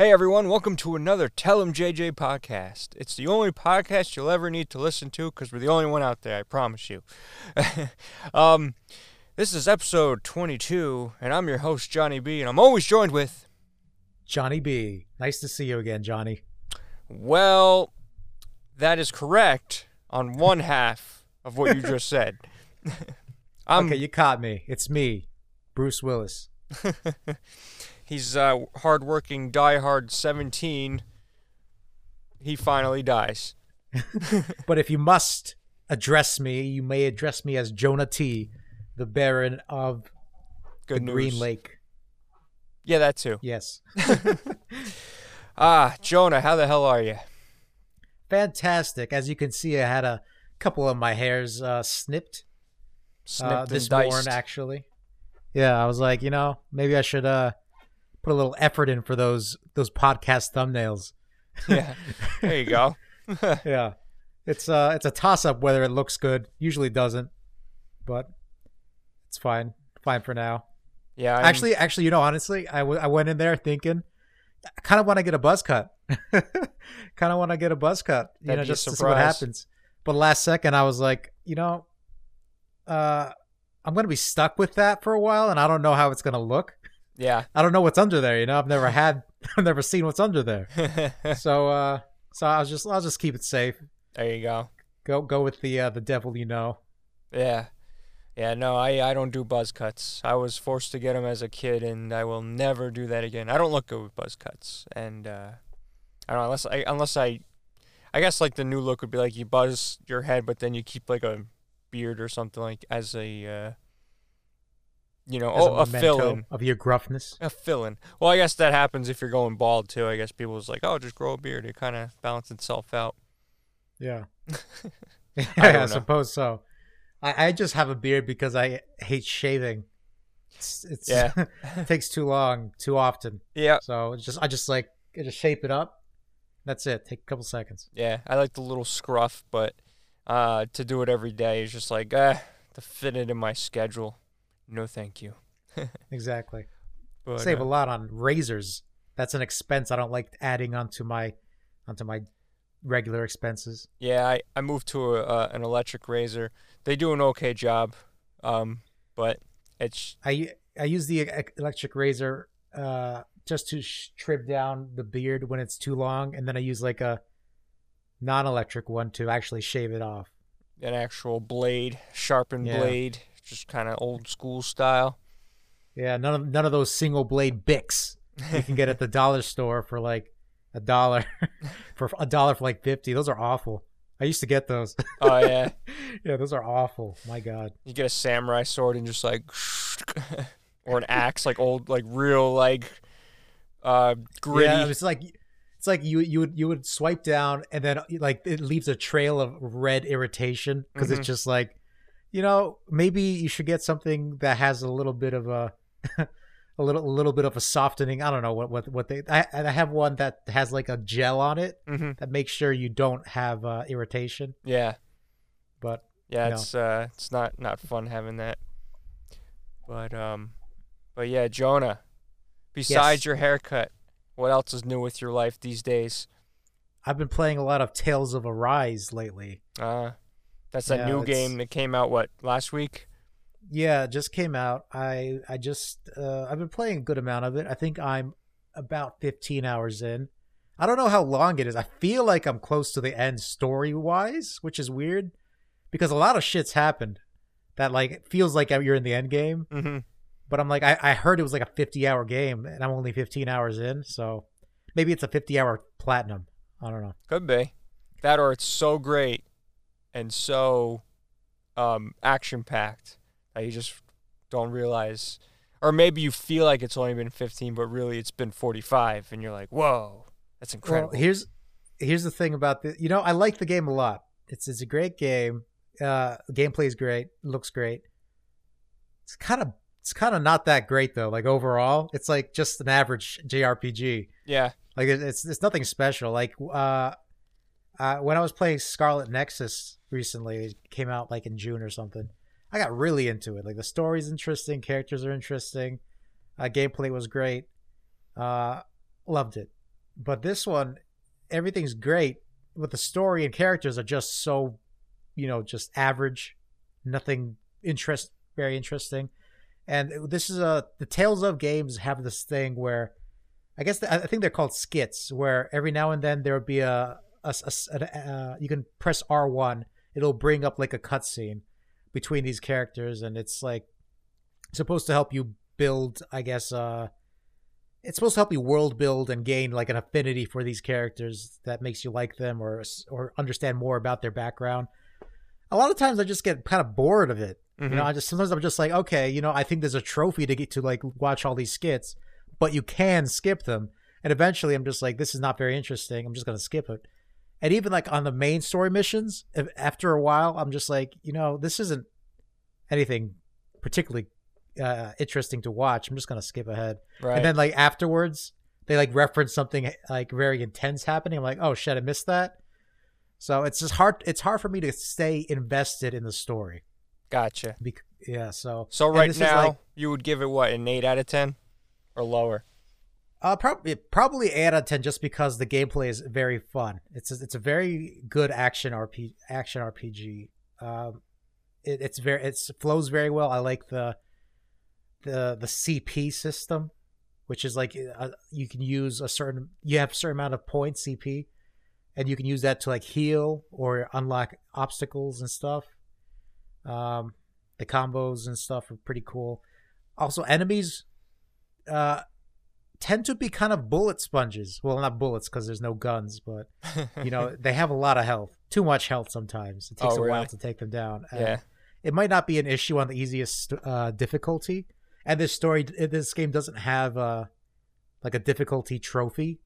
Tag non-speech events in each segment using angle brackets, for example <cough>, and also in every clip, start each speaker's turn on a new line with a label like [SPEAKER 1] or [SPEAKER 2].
[SPEAKER 1] Hey everyone, welcome to another Tell 'em JJ podcast. It's the only podcast you'll ever need to listen to because we're the only one out there, I promise you. <laughs> um, this is episode 22, and I'm your host, Johnny B, and I'm always joined with.
[SPEAKER 2] Johnny B. Nice to see you again, Johnny.
[SPEAKER 1] Well, that is correct on one half of what you just said. <laughs> I'm,
[SPEAKER 2] okay, you caught me. It's me, Bruce Willis. <laughs>
[SPEAKER 1] He's uh, hardworking, diehard 17. He finally dies. <laughs>
[SPEAKER 2] but if you must address me, you may address me as Jonah T, the Baron of
[SPEAKER 1] Good
[SPEAKER 2] the
[SPEAKER 1] news.
[SPEAKER 2] Green Lake.
[SPEAKER 1] Yeah, that too.
[SPEAKER 2] Yes. <laughs> <laughs>
[SPEAKER 1] Ah, Jonah, how the hell are you?
[SPEAKER 2] Fantastic. As you can see, I had a couple of my hairs uh, snipped,
[SPEAKER 1] Snipped
[SPEAKER 2] uh, this morning, actually. Yeah, I was like, you know, maybe I should uh, put a little effort in for those those podcast thumbnails.
[SPEAKER 1] yeah, there you go. <laughs> <laughs>
[SPEAKER 2] yeah, it's uh, it's a toss up whether it looks good. Usually doesn't, but it's fine. Fine for now.
[SPEAKER 1] Yeah, I'm-
[SPEAKER 2] Actually, actually, you know, honestly, I, w- I went in there thinking, I kind of want to get a buzz cut. <laughs> kind of want to get a buzz cut, you
[SPEAKER 1] That'd
[SPEAKER 2] know, just to see what happens. But last second, I was like, you know, uh, I'm gonna be stuck with that for a while, and I don't know how it's gonna look.
[SPEAKER 1] Yeah.
[SPEAKER 2] I don't know what's under there. You know, I've never had, <laughs> I've never seen what's under there. <laughs> So, uh, so I was just, I'll just keep it safe.
[SPEAKER 1] there you go.
[SPEAKER 2] Go, go with the uh, the devil you know.
[SPEAKER 1] Yeah. Yeah, no, I, I don't do buzz cuts. I was forced to get them as a kid, and I will never do that again. I don't look good with buzz cuts, and uh, I don't know unless I unless I, I guess like the new look would be like you buzz your head, but then you keep like a beard or something like as a, uh, you know, oh, a,
[SPEAKER 2] memento
[SPEAKER 1] fill-in,
[SPEAKER 2] of your gruffness.
[SPEAKER 1] a fill-in. Well, I guess that happens if you're going bald too. I guess people's like, oh, just grow a beard. It kind of balances itself out.
[SPEAKER 2] Yeah.
[SPEAKER 1] I <laughs> <laughs>
[SPEAKER 2] yeah, I, suppose so. I, I just have a beard because I hate shaving. It's, it's
[SPEAKER 1] Yeah. <laughs>
[SPEAKER 2] it takes too long, too often.
[SPEAKER 1] Yeah,
[SPEAKER 2] So it's just I just like I just shape it up. That's it. Take a couple seconds.
[SPEAKER 1] Yeah, I like the little scruff, but uh, to do it every day is just like, eh, to fit it in my schedule. No, thank you. <laughs>
[SPEAKER 2] Exactly.
[SPEAKER 1] But,
[SPEAKER 2] Save
[SPEAKER 1] uh,
[SPEAKER 2] a lot on razors. That's an expense I don't like adding onto my onto my regular expenses.
[SPEAKER 1] yeah, I, I moved to a, uh, an electric razor. They do an okay job, um, but it's
[SPEAKER 2] I I use the electric razor uh just to sh- trim down the beard when it's too long, and then I use like a non-electric one to actually shave it off.
[SPEAKER 1] an actual blade, sharpened
[SPEAKER 2] Yeah.
[SPEAKER 1] blade, just kind of old school style.
[SPEAKER 2] Yeah, none of none of those single blade Bics you can get at the <laughs> dollar store for like a dollar <laughs> for a dollar for like fifty. Those are awful. I used to get those.
[SPEAKER 1] oh yeah, <laughs>
[SPEAKER 2] yeah, those are awful. My God.
[SPEAKER 1] you get a samurai sword and just like, or an axe, like old, like real, like uh, gritty.
[SPEAKER 2] Yeah, it's like it's like you you would you would swipe down and then like it leaves a trail of red irritation because
[SPEAKER 1] Mhm.
[SPEAKER 2] it's just like you know maybe you should get something that has a little bit of a <laughs> a little a little bit of a softening. I don't know what what what they I I have one that has like a gel on it
[SPEAKER 1] hmm
[SPEAKER 2] that makes sure you don't have uh, irritation.
[SPEAKER 1] Yeah.
[SPEAKER 2] But
[SPEAKER 1] Yeah,
[SPEAKER 2] No.
[SPEAKER 1] it's uh it's not not fun having that. But um but yeah, Jonah, besides
[SPEAKER 2] Yes.
[SPEAKER 1] your haircut, what else is new with your life these days?
[SPEAKER 2] I've been playing a lot of Tales of Arise lately.
[SPEAKER 1] Uh that's that
[SPEAKER 2] Yeah,
[SPEAKER 1] new game that came out what, last week?
[SPEAKER 2] Yeah, just came out. I I just uh, I've been playing a good amount of it. I think I'm about 15 hours in. I don't know how long it is. I feel like I'm close to the end story wise, which is weird because a lot of shit's happened that like feels like you're in the end game.
[SPEAKER 1] Mhm.
[SPEAKER 2] But I'm like I, I heard it was like a 50 hour game and I'm only 15 hours in, so maybe it's a 50 hour platinum. I don't know.
[SPEAKER 1] Could be. That or it's so great and so um action packed that you just don't realize or maybe you feel like it's only been 15 but really it's been 45 and you're like, "Whoa, that's incredible."
[SPEAKER 2] Well, here's here's the thing about the you know I like the game a lot. It's it's a great game. Uh, gameplay is great. Looks great. It's kind of it's kind of not that great though. Like overall, it's like just an average JRPG.
[SPEAKER 1] yeah.
[SPEAKER 2] Like it's it's nothing special. Like uh, uh, when I was playing Scarlet Nexus recently, it came out like in June or something. I got really into it. Like the story's interesting, characters are interesting, uh, gameplay was great. Uh, loved it. but this one, everything's great, but the story and characters are just so, you know, just average, nothing interest very interesting. And this is a the Tales of games have this thing where, I guess the, I think they're called skits, where every now and then there will be a, a, a, a uh, you can press R one, it'll bring up like a cutscene between these characters, and it's like supposed to help you build, I guess, uh, it's supposed to help you world build and gain like an affinity for these characters that makes you like them or or understand more about their background. A lot of times I just get kind of bored of it. Mm-hmm. You know, mm-hmm. I just sometimes I'm just like, okay, you know, I think there's a trophy to get to like watch all these skits, but you can skip them. And eventually I'm just like, this is not very interesting. I'm just gonna skip it. And even like on the main story missions, after a while, I'm just like, you know, this isn't anything particularly uh, interesting to watch. I'm just gonna skip ahead. Right. And then like afterwards, they like reference something like very intense happening. I'm like, oh shit, I missed that. So it's just hard. It's hard for me to stay invested in the story.
[SPEAKER 1] Gotcha.
[SPEAKER 2] Be- yeah. So.
[SPEAKER 1] So right now, like, you would give it what an eight out of ten, or lower.
[SPEAKER 2] Uh, probably probably eight out of ten, just because the gameplay is very fun. It's a, it's a very good action RP action RPG. Um, it, it's very it flows very well. I like the the the CP system, which is like uh, you can use a certain you have a certain amount of points CP, and you can use that to like heal or unlock obstacles and stuff. Um, the combos and stuff are pretty cool. Also, enemies uh, tend to be kind of bullet sponges. Well, not bullets because there's no guns, but you know <laughs> they have a lot of health. Too much health sometimes. It takes oh, a really? while to take them down.
[SPEAKER 1] Yeah.
[SPEAKER 2] it might not be an issue on the easiest uh, difficulty, and this story, this game doesn't have uh, like a difficulty trophy.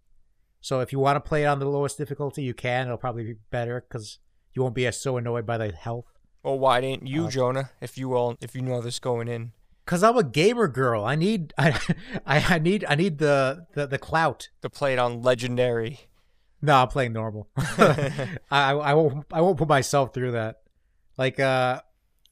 [SPEAKER 2] So if you want to play it on the lowest difficulty, you can. It'll probably be better because you won't be as so annoyed by the health.
[SPEAKER 1] Well, why didn't you, uh, Jonah? If you will, if you know this going in.
[SPEAKER 2] Cause I'm a gamer girl. I need, <laughs> I, I, need, I need the, the, the clout
[SPEAKER 1] to play it on legendary.
[SPEAKER 2] No, I'm playing normal. <laughs> I, I won't, I won't put myself through that. Like, uh,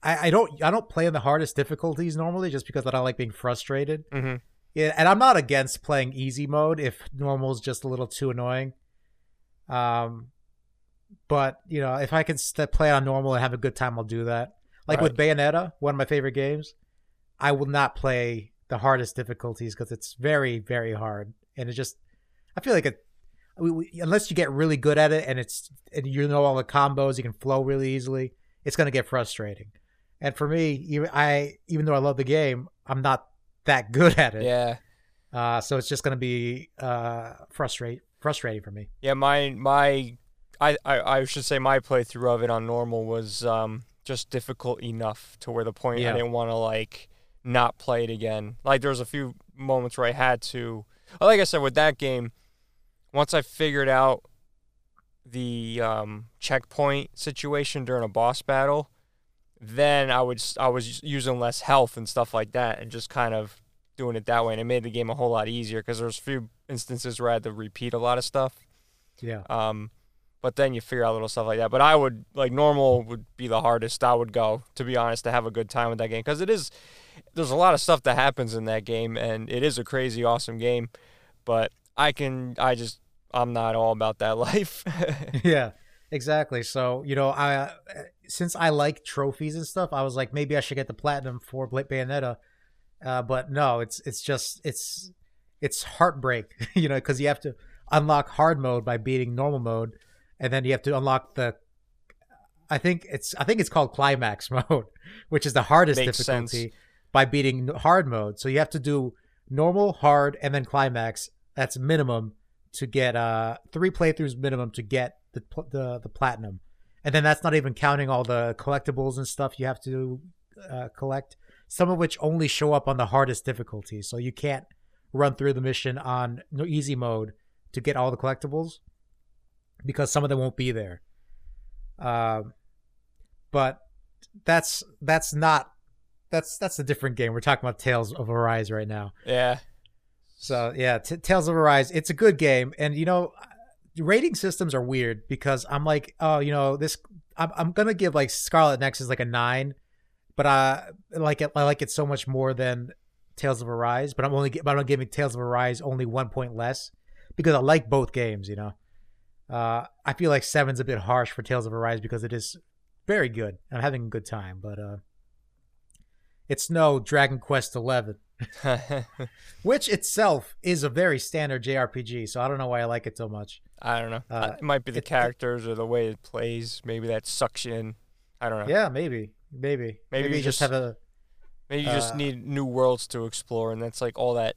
[SPEAKER 2] I, I don't, I don't play in the hardest difficulties normally, just because I don't like being frustrated.
[SPEAKER 1] Mm-hmm.
[SPEAKER 2] Yeah, and I'm not against playing easy mode if normal is just a little too annoying. Um, but you know, if I can st- play on normal and have a good time, I'll do that. Like right. with Bayonetta, one of my favorite games, I will not play the hardest difficulties because it's very, very hard, and it just I feel like it. We, we, unless you get really good at it and it's and you know all the combos, you can flow really easily. It's gonna get frustrating. And for me, even I even though I love the game, I'm not that <laughs> good at it.
[SPEAKER 1] Yeah.
[SPEAKER 2] Uh, so it's just gonna be uh frustrate frustrating for me.
[SPEAKER 1] Yeah, my my I, I, I should say my playthrough of it on normal was um just difficult enough to where the point yeah. I didn't want to like not play it again. Like there was a few moments where I had to. Like I said, with that game, once I figured out the um, checkpoint situation during a boss battle, then I would I was using less health and stuff like that, and just kind of doing it that way, and it made the game a whole lot easier because there's a few instances where I had to repeat a lot of stuff.
[SPEAKER 2] Yeah.
[SPEAKER 1] Um, but then you figure out little stuff like that. But I would like normal would be the hardest I would go to be honest to have a good time with that game because it is there's a lot of stuff that happens in that game and it is a crazy awesome game. But I can I just I'm not all about that <laughs> life. <laughs>
[SPEAKER 2] yeah. Exactly. So, you know, I since I like trophies and stuff, I was like, maybe I should get the platinum for Bayonetta. Uh, but no, it's it's just it's it's heartbreak, <laughs> you know, because you have to unlock hard mode by beating normal mode, and then you have to unlock the. I think it's I think it's called climax <laughs> mode, which is the hardest Makes difficulty sense. by beating hard mode. So you have to do normal, hard, and then climax. That's minimum to get uh three playthroughs minimum to get the the the platinum and then that's not even counting all the collectibles and stuff you have to uh, collect some of which only show up on the hardest difficulty so you can't run through the mission on easy mode to get all the collectibles because some of them won't be there uh, but that's that's not that's that's a different game we're talking about tales of arise right now
[SPEAKER 1] yeah
[SPEAKER 2] so yeah T- tales of arise it's a good game and you know rating systems are weird because I'm like, oh, you know, this I'm, I'm gonna give like Scarlet Nexus like a nine, but I like it. I like it so much more than Tales of Arise. But I'm only but I'm giving Tales of Arise only one point less because I like both games. You know, uh, I feel like seven's a bit harsh for Tales of Arise because it is very good. I'm having a good time, but uh, it's no Dragon Quest Eleven, <laughs> which itself is a very standard JRPG. So I don't know why I like it so much.
[SPEAKER 1] I don't know.
[SPEAKER 2] Uh,
[SPEAKER 1] it might be the
[SPEAKER 2] it-
[SPEAKER 1] characters or the way it plays. Maybe that sucks you in. I don't know.
[SPEAKER 2] Yeah, maybe, maybe,
[SPEAKER 1] Maybe
[SPEAKER 2] maybe
[SPEAKER 1] you
[SPEAKER 2] you just
[SPEAKER 1] just-
[SPEAKER 2] have a
[SPEAKER 1] Maybe you just
[SPEAKER 2] Uh,
[SPEAKER 1] need new worlds to explore, and that's like all that.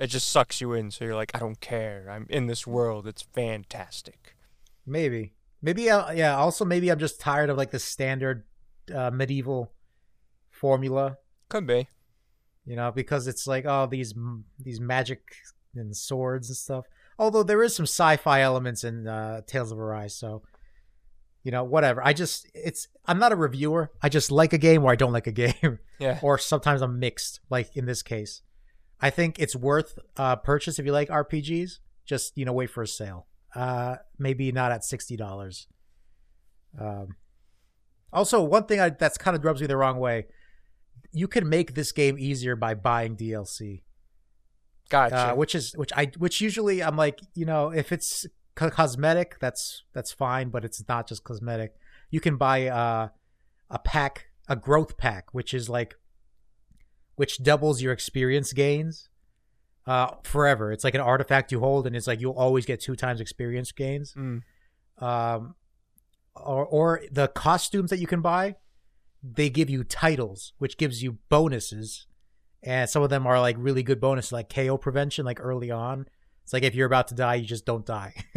[SPEAKER 1] It just sucks you in, so you're like, I don't care. I'm in this world. It's fantastic.
[SPEAKER 2] maybe, maybe. Uh, yeah. Also, maybe I'm just tired of like the standard uh, medieval formula.
[SPEAKER 1] Could be.
[SPEAKER 2] you know, because it's like oh these these magic and swords and stuff. Although there is some sci-fi elements in uh, Tales of Arise, so you know whatever. I just it's I'm not a reviewer. I just like a game or I don't like a <laughs> game,
[SPEAKER 1] Yeah.
[SPEAKER 2] or sometimes I'm mixed. Like in this case, I think it's worth uh, purchase if you like RPGs. Just you know wait for a sale. Uh, maybe not at sixty dollars. Um, also, one thing I, that's kind of rubs me the wrong way you can make this game easier by buying DLC,
[SPEAKER 1] Gotcha.
[SPEAKER 2] uh, which is which I which usually I'm like you know if it's co- cosmetic that's that's fine, but it's not just cosmetic. You can buy uh, a pack, a growth pack, which is like which doubles your experience gains uh, forever. It's like an artifact you hold, and it's like you'll always get two times experience gains
[SPEAKER 1] Mm.
[SPEAKER 2] um, or or the costumes that you can buy, they give you titles, which gives you bonuses, and some of them are like really good bonuses, like KO prevention, like early on. It's like if you're about to die, you just don't die. <laughs>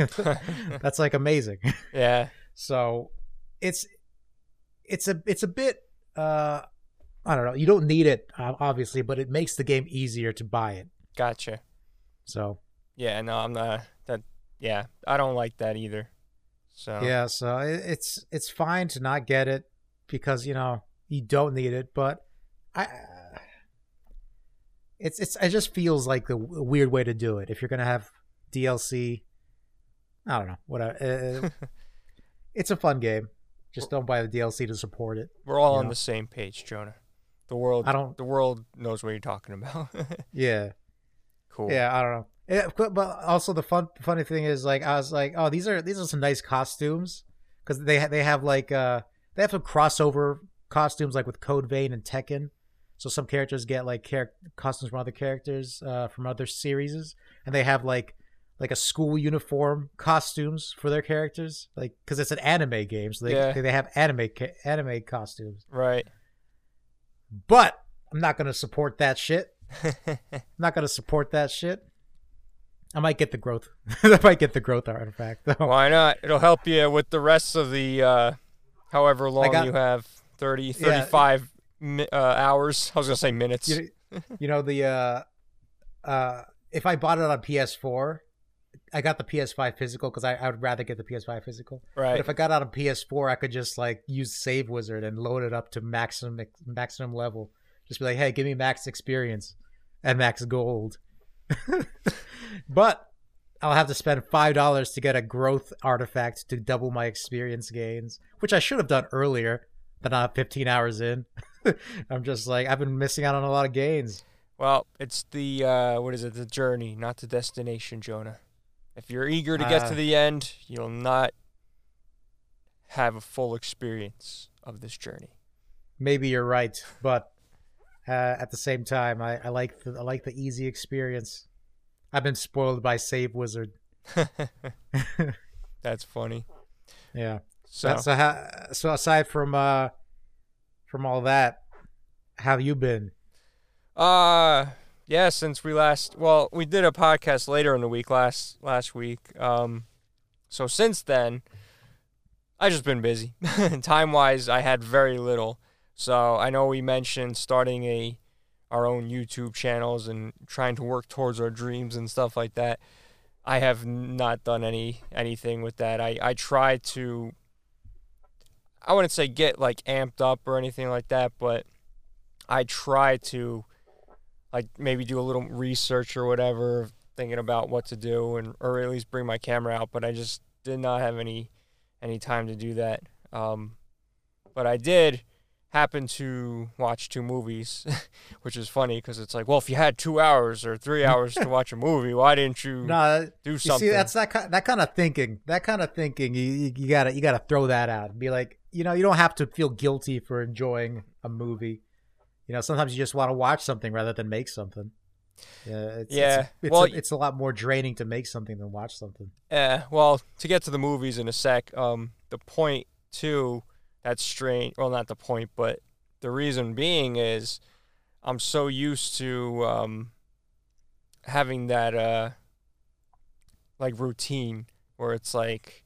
[SPEAKER 2] That's like amazing. <laughs>
[SPEAKER 1] yeah.
[SPEAKER 2] So it's it's a it's a bit uh I don't know. You don't need it uh, obviously, but it makes the game easier to buy it.
[SPEAKER 1] Gotcha.
[SPEAKER 2] So
[SPEAKER 1] Yeah. No, I'm not. That. Yeah. I don't like that either. So.
[SPEAKER 2] Yeah, so it's it's fine to not get it because you know you don't need it, but I it's it's it just feels like the weird way to do it. If you're gonna have DLC, I don't know, whatever. Uh, <laughs> it's a fun game. Just don't buy the DLC to support it.
[SPEAKER 1] We're all on
[SPEAKER 2] know.
[SPEAKER 1] the same page, Jonah. The world.
[SPEAKER 2] I don't-
[SPEAKER 1] The world knows what you're talking about. <laughs>
[SPEAKER 2] Yeah,
[SPEAKER 1] cool.
[SPEAKER 2] yeah, I don't know. Yeah, but but also the fun funny thing is like I was like, oh, these are these are some nice costumes because they ha- they have like uh they have some crossover costumes like with Code Vein and Tekken. So some characters get like char- costumes from other characters uh, from other series, and they have like like a school uniform costumes for their characters, like because it's an anime game, so they
[SPEAKER 1] Yeah.
[SPEAKER 2] they have anime ca- anime costumes.
[SPEAKER 1] Right.
[SPEAKER 2] But I'm not gonna support that shit. <laughs> I'm not gonna support that shit. I might get the growth. <laughs> I might get the growth artifact though.
[SPEAKER 1] Why not? It'll help you with the rest of the, uh, however long
[SPEAKER 2] got-
[SPEAKER 1] you have 30,
[SPEAKER 2] Yeah.
[SPEAKER 1] 35 mi- uh, hours. I was going to say minutes.
[SPEAKER 2] You, you know the uh, uh, if I bought it on PS4, I got the PS5 physical because I, I would rather get the PS5 physical.
[SPEAKER 1] Right.
[SPEAKER 2] But if I got out of PS4, I could just like use Save Wizard and load it up to maximum maximum level. Just be like, hey, give me max experience and max gold. <laughs> but I'll have to spend five dollars to get a growth artifact to double my experience gains, which I should have done earlier, but not 15 hours in. <laughs> I'm just like I've been missing out on a lot of gains.
[SPEAKER 1] Well, it's the, uh, what is it? The journey, not the destination, Jonah. If you're eager to get
[SPEAKER 2] Uh.
[SPEAKER 1] to the end, you'll not have a full experience of this journey.
[SPEAKER 2] Maybe you're right, but uh, at the same time, I, I like the, I like the easy experience. I've been spoiled by Save Wizard. <laughs>
[SPEAKER 1] That's funny.
[SPEAKER 2] Yeah.
[SPEAKER 1] So,
[SPEAKER 2] So so aside from uh from all that, how have you been?
[SPEAKER 1] Uh yeah, since we last well, we did a podcast later in the week last last week. Um so since then I just been busy. <laughs> Time wise I had very little. So I know we mentioned starting a our own YouTube channels and trying to work towards our dreams and stuff like that. I have not done any anything with that. I, I try to I wouldn't say get like amped up or anything like that, but I try to like maybe do a little research or whatever, thinking about what to do and or at least bring my camera out. But I just did not have any any time to do that. Um, but I did happen to watch two movies, <laughs> which is funny because it's like, well, if you had two hours or three <laughs> hours to watch a movie, why didn't you
[SPEAKER 2] No,
[SPEAKER 1] do
[SPEAKER 2] you
[SPEAKER 1] something?
[SPEAKER 2] see, that's that kind, that kind of thinking. That kind of thinking. You, you you gotta you gotta throw that out. and Be like, you know, you don't have to feel guilty for enjoying a movie. You know, sometimes you just want to watch something rather than make something. Yeah, it's,
[SPEAKER 1] Yeah,
[SPEAKER 2] It's, it's,
[SPEAKER 1] well,
[SPEAKER 2] a, it's a lot more draining to make something than watch something.
[SPEAKER 1] Yeah. well, to get to the movies in a sec, um, the point too that's strange. Well, not the point, but the reason being is I'm so used to um, having that uh, like routine where it's like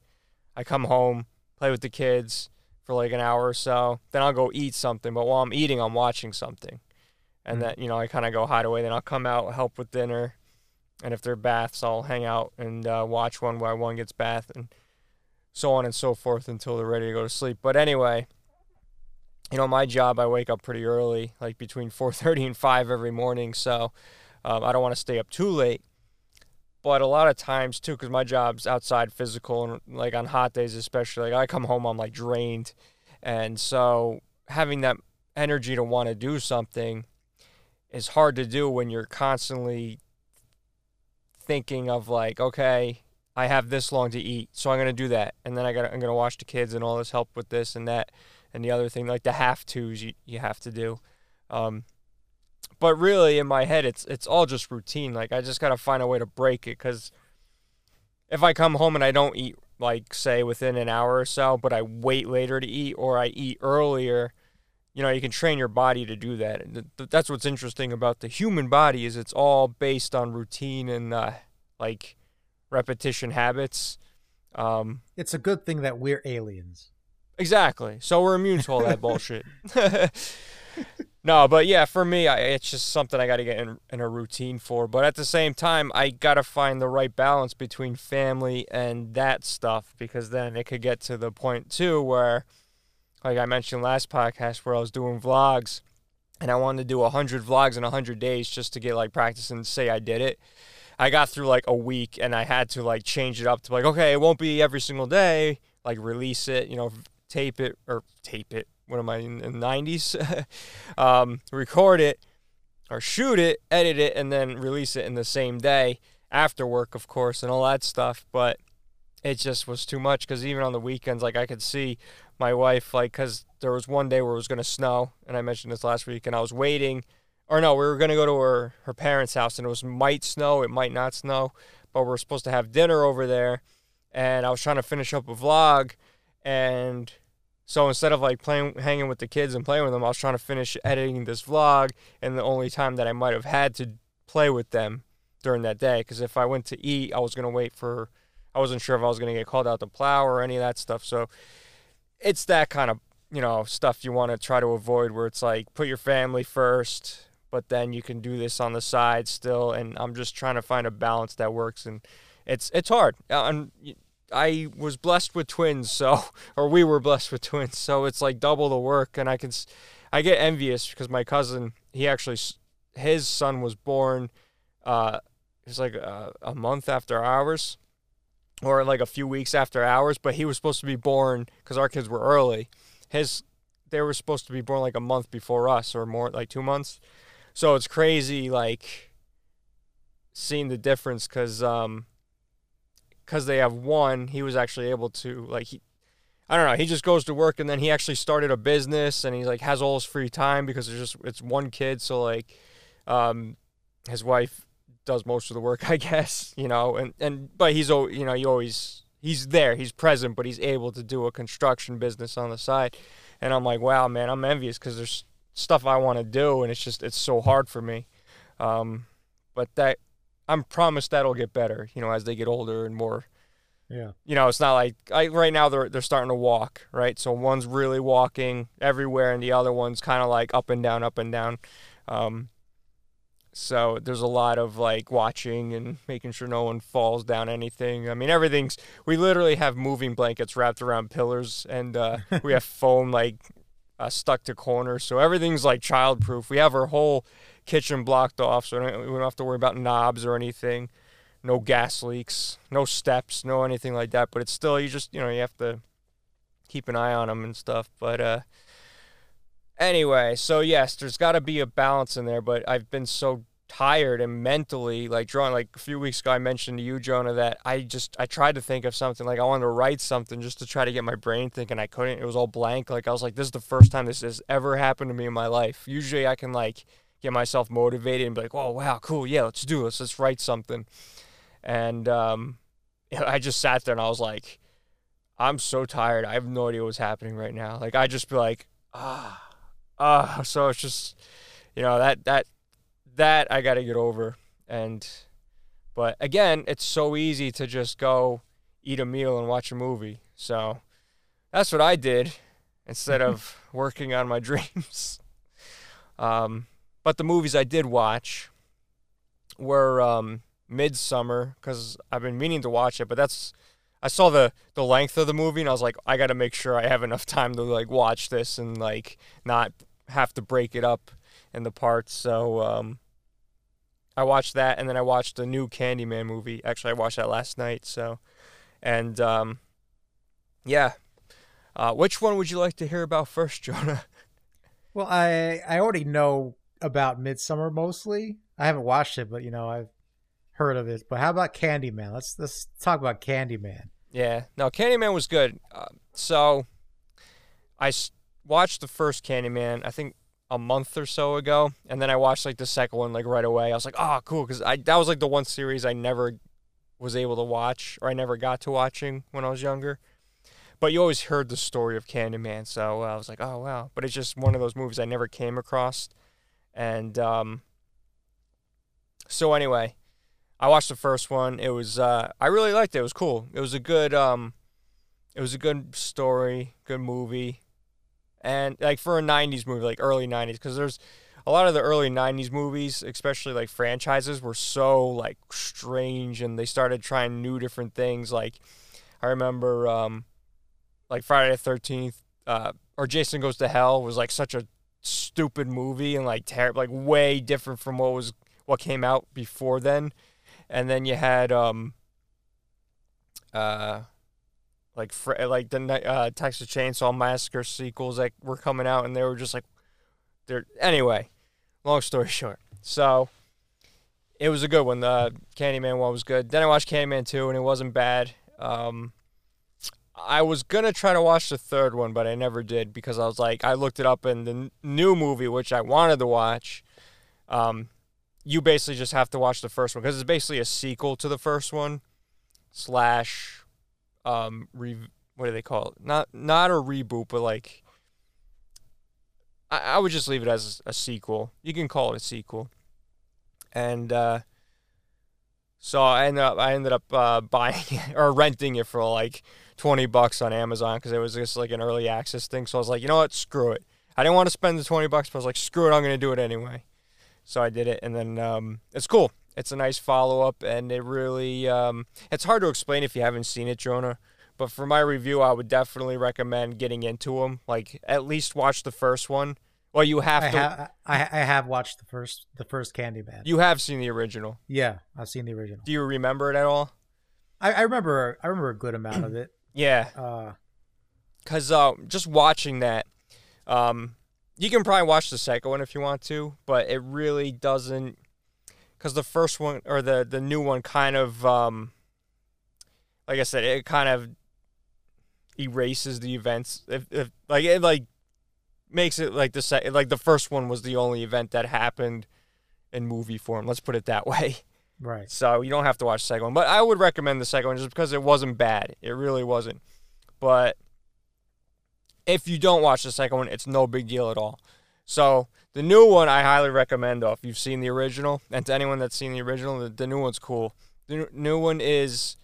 [SPEAKER 1] I come home, play with the kids for like an hour or so, then I'll go eat something. But while I'm eating, I'm watching something, and
[SPEAKER 2] Mm.
[SPEAKER 1] then you know I kind of go hide away. Then I'll come out, help with dinner, and if they're baths, I'll hang out and uh, watch one while one gets bath, and so on and so forth until they're ready to go to sleep. But anyway, you know my job, I wake up pretty early, like between <laughs> 4:30 and 5 every morning, so um, I don't want to stay up too late. But a lot of times too, because my job's outside physical, and like on hot days especially, like I come home, I'm like drained, and so having that energy to want to do something is hard to do when you're constantly thinking of like, okay, I have this long to eat, so I'm gonna do that, and then I got I'm gonna watch the kids and all this help with this and that and the other thing, like the have tos you, you have to do. Um, but really, in my head, it's it's all just routine. Like I just gotta find a way to break it because if I come home and I don't eat, like say within an hour or so, but I wait later to eat or I eat earlier, you know, you can train your body to do that. That's what's interesting about the human body is it's all based on routine and uh, like repetition habits. Um,
[SPEAKER 2] It's a good thing that we're aliens.
[SPEAKER 1] Exactly. So we're immune to all that <laughs> bullshit. <laughs> no, but yeah, for me, I, it's just something I got to get in, in a routine for. But at the same time, I got to find the right balance between family and that stuff because then it could get to the point too where, like I mentioned last podcast, where I was doing vlogs and I wanted to do 100 vlogs in 100 days just to get like practice and say I did it. I got through like a week and I had to like change it up to like, okay, it won't be every single day, like release it, you know, tape it or tape it. What am I in the 90s? <laughs> um, record it or shoot it, edit it, and then release it in the same day after work, of course, and all that stuff. But it just was too much because even on the weekends, like I could see my wife, like, because there was one day where it was going to snow, and I mentioned this last week, and I was waiting. Or no, we were going to go to her, her parents' house, and it was might snow, it might not snow, but we are supposed to have dinner over there. And I was trying to finish up a vlog, and so instead of like playing, hanging with the kids and playing with them, I was trying to finish editing this vlog, and the only time that I might have had to play with them during that day, because if I went to eat, I was gonna wait for, I wasn't sure if I was gonna get called out to plow or any of that stuff. So it's that kind of you know stuff you want to try to avoid, where it's like put your family first, but then you can do this on the side still. And I'm just trying to find a balance that works, and it's it's hard. Uh, I was blessed with twins, so <laughs> or we were blessed with twins, so it's like double the work, and I can, I get envious because my cousin, he actually, his son was born, uh, it was like a, a month after ours, or like a few weeks after ours, but he was supposed to be born because our kids were early. His, they were supposed to be born like a month before us, or more, like two months. So it's crazy, like seeing the difference, because um because they have one, he was actually able to like he, I don't know, he just goes to work and then he actually started a business and he like has all his free time because there's just it's one kid, so like, um, his wife does most of the work, <laughs> I guess, you know, and and but he's you know he always he's there, he's present, but he's able to do a construction business on the side, and I'm like, wow, man, I'm envious because there's stuff I want to do and it's just it's so hard for me, um, but that I'm promised that'll get better, you know, as they get older and more.
[SPEAKER 2] Yeah.
[SPEAKER 1] You know, it's not like I right now they're they're starting to walk, right? So one's really walking everywhere, and the other one's kind of like up and down, up and down. Um, so there's a lot of like watching and making sure no one falls down anything. I mean, everything's we literally have moving blankets wrapped around pillars, and uh, we have <laughs> foam like uh, stuck to corners, so everything's like childproof. We have our whole kitchen blocked off, so we don't, we don't have to worry about knobs or anything. No gas leaks, no steps, no anything like that. But it's still you just you know you have to keep an eye on them and stuff. But uh, Anyway, so yes, there's got to be a balance in there, but I've been so tired and mentally like drawn like a few weeks ago I mentioned to you Jonah that I just I tried to think of something like I wanted to write something just to try to get my brain thinking. I couldn't. It was all blank. Like I was like this is the first time this has ever happened to me in my life. Usually I can like get myself motivated and be like oh wow cool. Yeah let's do this. Let's write something. And um <laughs> I just sat there and I was like I'm so tired. I have no idea what's happening right now. Like I just be like ah ah. So it's just you know that that that I got to get over. And, but again, it's so easy to just go eat a meal and watch a movie. So that's what I did instead of <laughs> working on my <laughs> dreams. Um, but the movies I did watch were um, Midsommar because I've been meaning to watch it, but that's I saw the the length of the movie and I was like, I got to make sure I have enough time to like watch this and like not have to break it up in the parts. So um, I watched that, and then I watched the new Candyman movie. Actually, I watched that last night. So, and um, yeah, uh, which one would you like to hear about first, <laughs> Jonah?
[SPEAKER 2] Well, I I already know about Midsommar mostly. I haven't watched it, but you know I've heard of it. But how about Candyman? Let's let's talk about Candyman.
[SPEAKER 1] Yeah, no, Candyman was good. Uh, so I watched the first Candyman. I think a month or so ago, and then I watched like the second one like right away. I was like, oh, cool, because I that was like the one series I never was able to watch or I never got to watching when I was younger. But you always heard the story of Candyman, so I was like, oh wow. But it's just one of those movies I never came across, and um, so anyway, I watched the first one. It was uh, I really liked it. It was cool. It was a good um, it was a good story, good movie and like for a 90s movie like early 90s because there's a lot of the early 90s movies especially like franchises were so like strange and they started trying new different things like i remember um like friday the 13th uh or jason goes to hell was like such a stupid movie and like terrible like way different from what was what came out before then. And then you had um uh like like the uh, Texas Chainsaw Massacre sequels that were coming out, and they were just like, they're anyway. Long story <laughs> short, so it was a good one. The Candyman one was good. Then I watched Candyman two, and it wasn't bad. Um, I was gonna try to watch the third one, but I never did because I was like, I looked it up in the new movie, which I wanted to watch. Um, you basically just have to watch the first one because it's basically a sequel to the first one, slash um re- what do they call it? Not not a reboot, but like I, I would just leave it as a sequel. You can call it a sequel. And uh, so I ended up I ended up uh, <laughs> buying it or renting it for like twenty bucks on Amazon because it was just like an early access thing. So I was like, you know what, screw it. I didn't want to spend the twenty bucks, but I was like, screw it, I'm gonna do it anyway. So I did it, and then um, it's cool. It's a nice follow up, and it really um, it's hard to explain if you haven't seen it, Jonah. But for my review, I would definitely recommend getting into them. Like at least watch the first one. Well, you have
[SPEAKER 2] I
[SPEAKER 1] to.
[SPEAKER 2] Ha- I, I have watched the first the first Candyman.
[SPEAKER 1] You have seen the original.
[SPEAKER 2] Yeah, I've seen the original.
[SPEAKER 1] Do you remember it at all?
[SPEAKER 2] I, I remember. I remember a good amount of it. <clears throat>
[SPEAKER 1] yeah.
[SPEAKER 2] Uh,
[SPEAKER 1] Cause uh, just watching that, um, you can probably watch the second one if you want to, but it really doesn't because the first one or the the new one kind of um, like I said, it kind of erases the events. If, if like it like makes it like the se- like the first one was the only event that happened in movie form. Let's put it that way. <laughs>
[SPEAKER 2] Right.
[SPEAKER 1] So you don't have to watch the second one, but I would recommend the second one just because it wasn't bad. It really wasn't. But if you don't watch the second one, it's no big deal at all. So the new one I highly recommend though if you've seen the original, and to anyone that's seen the original, the, the new one's cool. The new one is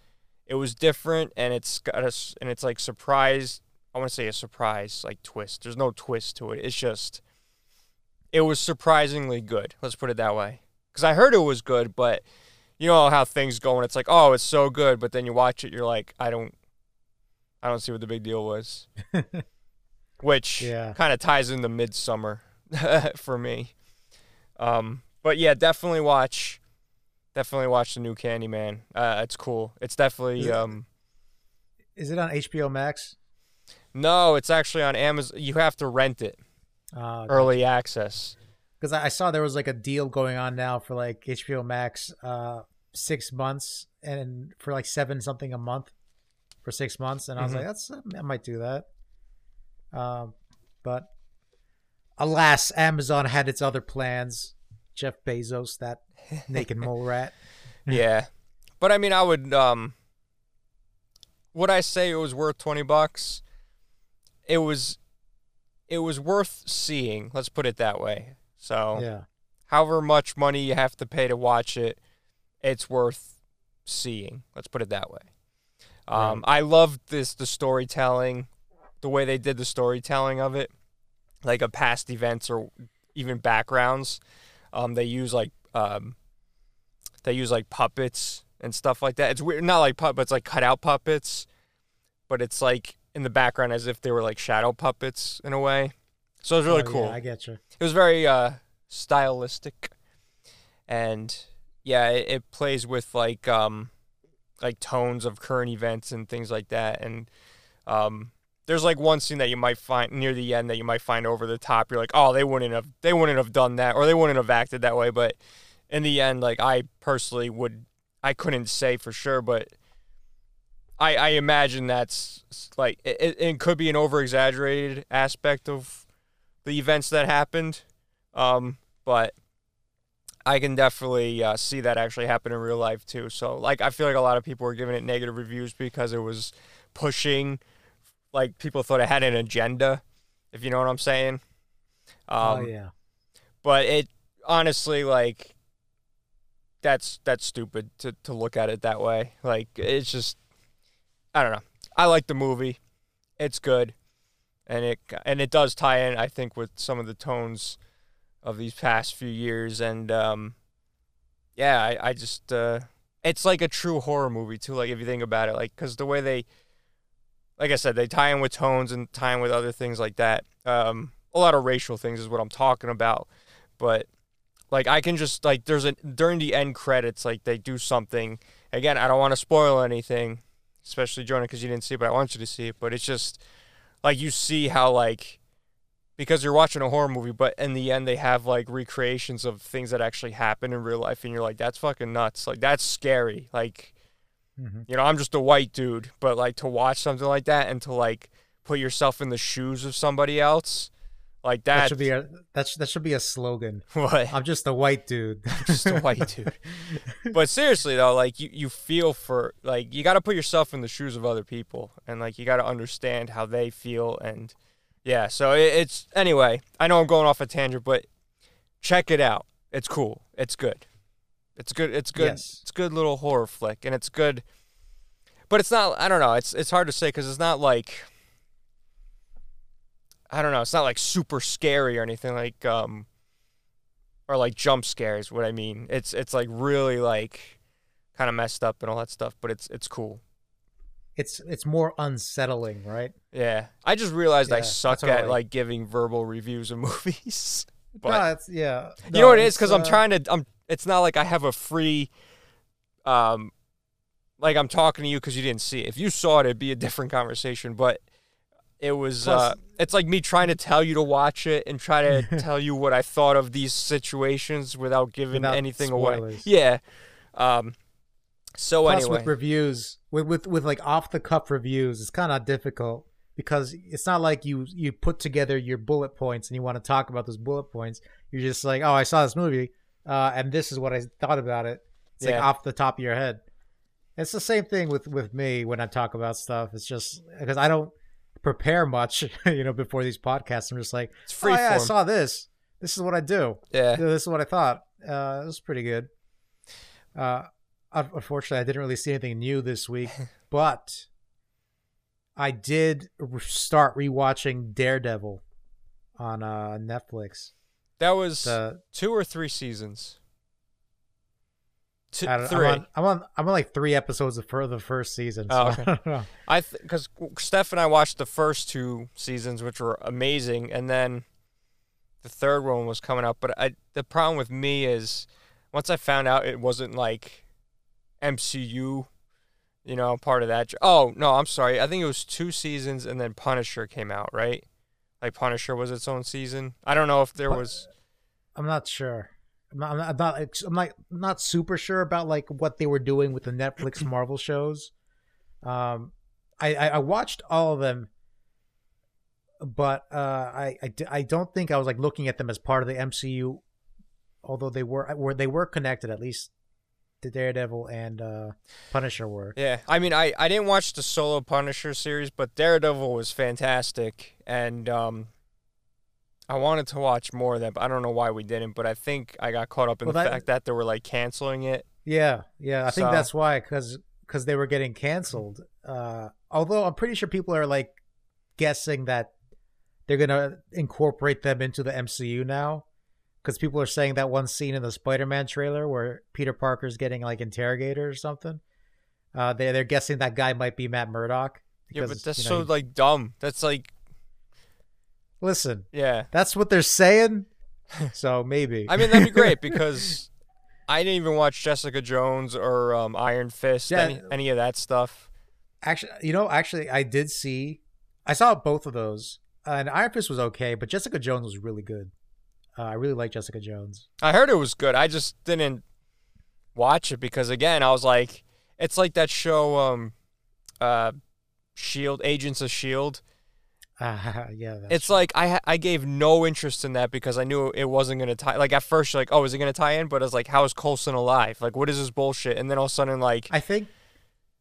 [SPEAKER 1] it was different, and it's got a and it's like surprise. I want to say a surprise like twist. There's no twist to it. It's just it was surprisingly good. Let's put it that way. Because I heard it was good, but you know how things go, and it's like, oh, it's so good, but then you watch it, you're like, I don't, I don't see what the big deal was. <laughs> Which
[SPEAKER 2] Yeah.
[SPEAKER 1] kind of ties into Midsommar <laughs> for me. Um, but yeah, definitely watch, definitely watch the new Candyman. Uh, it's cool. It's definitely um,
[SPEAKER 2] is it on HBO Max?
[SPEAKER 1] no, it's actually on Amazon. You have to rent it.
[SPEAKER 2] Uh,
[SPEAKER 1] early access.
[SPEAKER 2] because I saw there was like a deal going on now for like HBO Max, uh, six months and for like seven something a month for six months, and I was
[SPEAKER 1] Mhm.
[SPEAKER 2] like, that's I might do that. Um, but alas, Amazon had its other plans. Jeff Bezos, that <laughs> naked mole rat.
[SPEAKER 1] yeah, but I mean, I would. Um, would I say it was worth twenty bucks? It was. It was worth seeing. Let's put it that way. So,
[SPEAKER 2] Yeah,
[SPEAKER 1] however much money you have to pay to watch it, it's worth seeing. Let's put it that way. Um, I loved this the storytelling, the way they did the storytelling of it, like a past events or even backgrounds. Um, they use like um, they use like puppets and stuff like that. It's weird, not like puppets, but it's like cutout puppets, but it's like in the background as if they were like shadow puppets in a way. So it was really
[SPEAKER 2] Oh,
[SPEAKER 1] cool
[SPEAKER 2] Yeah, I get you.
[SPEAKER 1] it was very uh stylistic and yeah it, it plays with like um like tones of current events and things like that and um there's like one scene that you might find near the end that you might find over the top. You're like oh they wouldn't have they wouldn't have done that or they wouldn't have acted that way. But in the end like i personally would i couldn't say for sure but i i imagine that's like it, it, could be an over exaggerated aspect of the events that happened. Um, but I can definitely uh, see that actually happen in real life too. So, like, I feel like a lot of people were giving it negative reviews because it was pushing, like, people thought it had an agenda, if you know what I'm saying. Um,
[SPEAKER 2] oh yeah,
[SPEAKER 1] But it honestly, like, that's that's stupid to to look at it that way. Like, it's just, I don't know. I like the movie. It's good, and it and it does tie in, I think, with some of the tones of these past few years. And um, yeah, I, I just uh, it's like a true horror movie too. Like if you think about it, like because the way they, like I said, they tie in with tones and tie in with other things like that. Um, a lot of racial things is what I'm talking about, but like I can just like there's a during the end credits like they do something. Again, I don't want to spoil anything, especially Jonah because you didn't see it, but I want you to see it. But it's just like you see how like because you're watching a horror movie, but in the end they have like recreations of things that actually happen in real life, and you're like, that's fucking nuts. Like that's scary. Like
[SPEAKER 2] hmm
[SPEAKER 1] you know, I'm just a white dude, but like to watch something like that and to like put yourself in the shoes of somebody else, like
[SPEAKER 2] that
[SPEAKER 1] that.
[SPEAKER 2] should be a that, sh- that should be a slogan. <laughs>
[SPEAKER 1] what?
[SPEAKER 2] I'm just a white dude.
[SPEAKER 1] just a white <laughs> dude. but seriously though, like you, you feel for like you got to put yourself in the shoes of other people, and like you got to understand how they feel, and yeah. So it, it's anyway. I know I'm going off a tangent, but check it out. It's cool. It's good. It's good. It's good.
[SPEAKER 2] Yes.
[SPEAKER 1] It's good little horror flick, and it's good. But it's not. I don't know. It's it's hard to say because it's not like. I don't know. It's not like super scary or anything like um. Or like jump scares. What I mean. It's it's like really like, kind of messed up and all that stuff. But it's it's cool.
[SPEAKER 2] it's it's more unsettling, right?
[SPEAKER 1] Yeah. I just realized I suck
[SPEAKER 2] I
[SPEAKER 1] at
[SPEAKER 2] like.
[SPEAKER 1] like giving verbal reviews of <laughs> movies. But-
[SPEAKER 2] no, it's yeah.
[SPEAKER 1] you know what it is because I'm
[SPEAKER 2] uh,
[SPEAKER 1] trying to. I'm. It's not like I have a free. Um, like I'm talking to you because you didn't see it. If you saw it, it'd be a different conversation. But it was.
[SPEAKER 2] Plus-
[SPEAKER 1] uh, it's like me trying to tell you to watch it and try to <laughs> tell you what I thought of these situations without giving
[SPEAKER 2] Without
[SPEAKER 1] anything away. Yeah. Um. So
[SPEAKER 2] Plus,
[SPEAKER 1] anyway,
[SPEAKER 2] with reviews, with, with with like off the cuff reviews, it's kind of difficult because it's not like you you put together your bullet points and you want to talk about those bullet points. You're just like, oh, I saw this movie, uh, and this is what I thought about it. It's like
[SPEAKER 1] Yeah.
[SPEAKER 2] off the top of your head. It's the same thing with with me when I talk about stuff. It's just because I don't prepare much, <laughs> you know, before these podcasts. I'm just like,
[SPEAKER 1] it's
[SPEAKER 2] oh
[SPEAKER 1] free
[SPEAKER 2] yeah, I saw this. This is what I do.
[SPEAKER 1] yeah.
[SPEAKER 2] this is what I thought. Uh, it was pretty good. Uh, unfortunately, I didn't really see anything new this week, <laughs> but I did start rewatching Daredevil on uh, Netflix.
[SPEAKER 1] That was
[SPEAKER 2] The,
[SPEAKER 1] two or three seasons. Two,
[SPEAKER 2] I
[SPEAKER 1] three.
[SPEAKER 2] I'm, on, I'm on I'm on like three episodes of for the first season. So
[SPEAKER 1] Oh, okay. <laughs> I because Steph and I watched the first two seasons, which were amazing, and then the third one was coming up. But I, the problem with me is once I found out it wasn't like MCU, you know, part of that. Oh no, I'm sorry. I think it was two seasons, and then Punisher came out, right? Like Punisher was its own season. I don't know if there was.
[SPEAKER 2] I'm not sure. I'm not, I'm not, I'm not, I'm not, not super sure about like what they were doing with the Netflix <clears throat> Marvel shows. Um, I, I, I watched all of them, but uh, I, I I don't think I was like looking at them as part of the MCU, although they were, were they were connected at least. The Daredevil and uh, Punisher were.
[SPEAKER 1] Yeah, I mean, I, I didn't watch the solo Punisher series, but Daredevil was fantastic, and um, I wanted to watch more of that, but I don't know why we didn't. But I think I got caught up in
[SPEAKER 2] Well,
[SPEAKER 1] the
[SPEAKER 2] that-
[SPEAKER 1] fact that they were like canceling it.
[SPEAKER 2] Yeah, yeah. I think that's why, because because they were getting canceled. Uh, although I'm pretty sure people are like guessing that they're gonna incorporate them into the MCU now, because people are saying that one scene in the Spider-Man trailer where Peter Parker's getting like interrogated or something. Uh, they they're guessing that guy might be Matt Murdock.
[SPEAKER 1] Yeah, but that's
[SPEAKER 2] you know,
[SPEAKER 1] so like dumb. That's like,
[SPEAKER 2] listen.
[SPEAKER 1] yeah.
[SPEAKER 2] That's what they're saying. <laughs> So maybe.
[SPEAKER 1] I mean, that'd be great <laughs> because I didn't even watch Jessica Jones or um, Iron Fist,
[SPEAKER 2] Yeah.
[SPEAKER 1] any, any of that stuff.
[SPEAKER 2] Actually, you know, actually, I did see. I saw both of those, and Iron Fist was okay, but Jessica Jones was really good. Uh, I really like Jessica Jones.
[SPEAKER 1] I heard it was good. I just didn't watch it because again, I was like, it's like that show, um, uh, Shield, Agents of Shield.
[SPEAKER 2] Uh, <laughs> yeah,
[SPEAKER 1] It's like I I gave no interest in that because I knew it wasn't gonna tie. Like at first, you're like, oh, is it gonna tie in? But it's like, how is Coulson alive? Like, what is this bullshit? And then all of a sudden, like,
[SPEAKER 2] I think.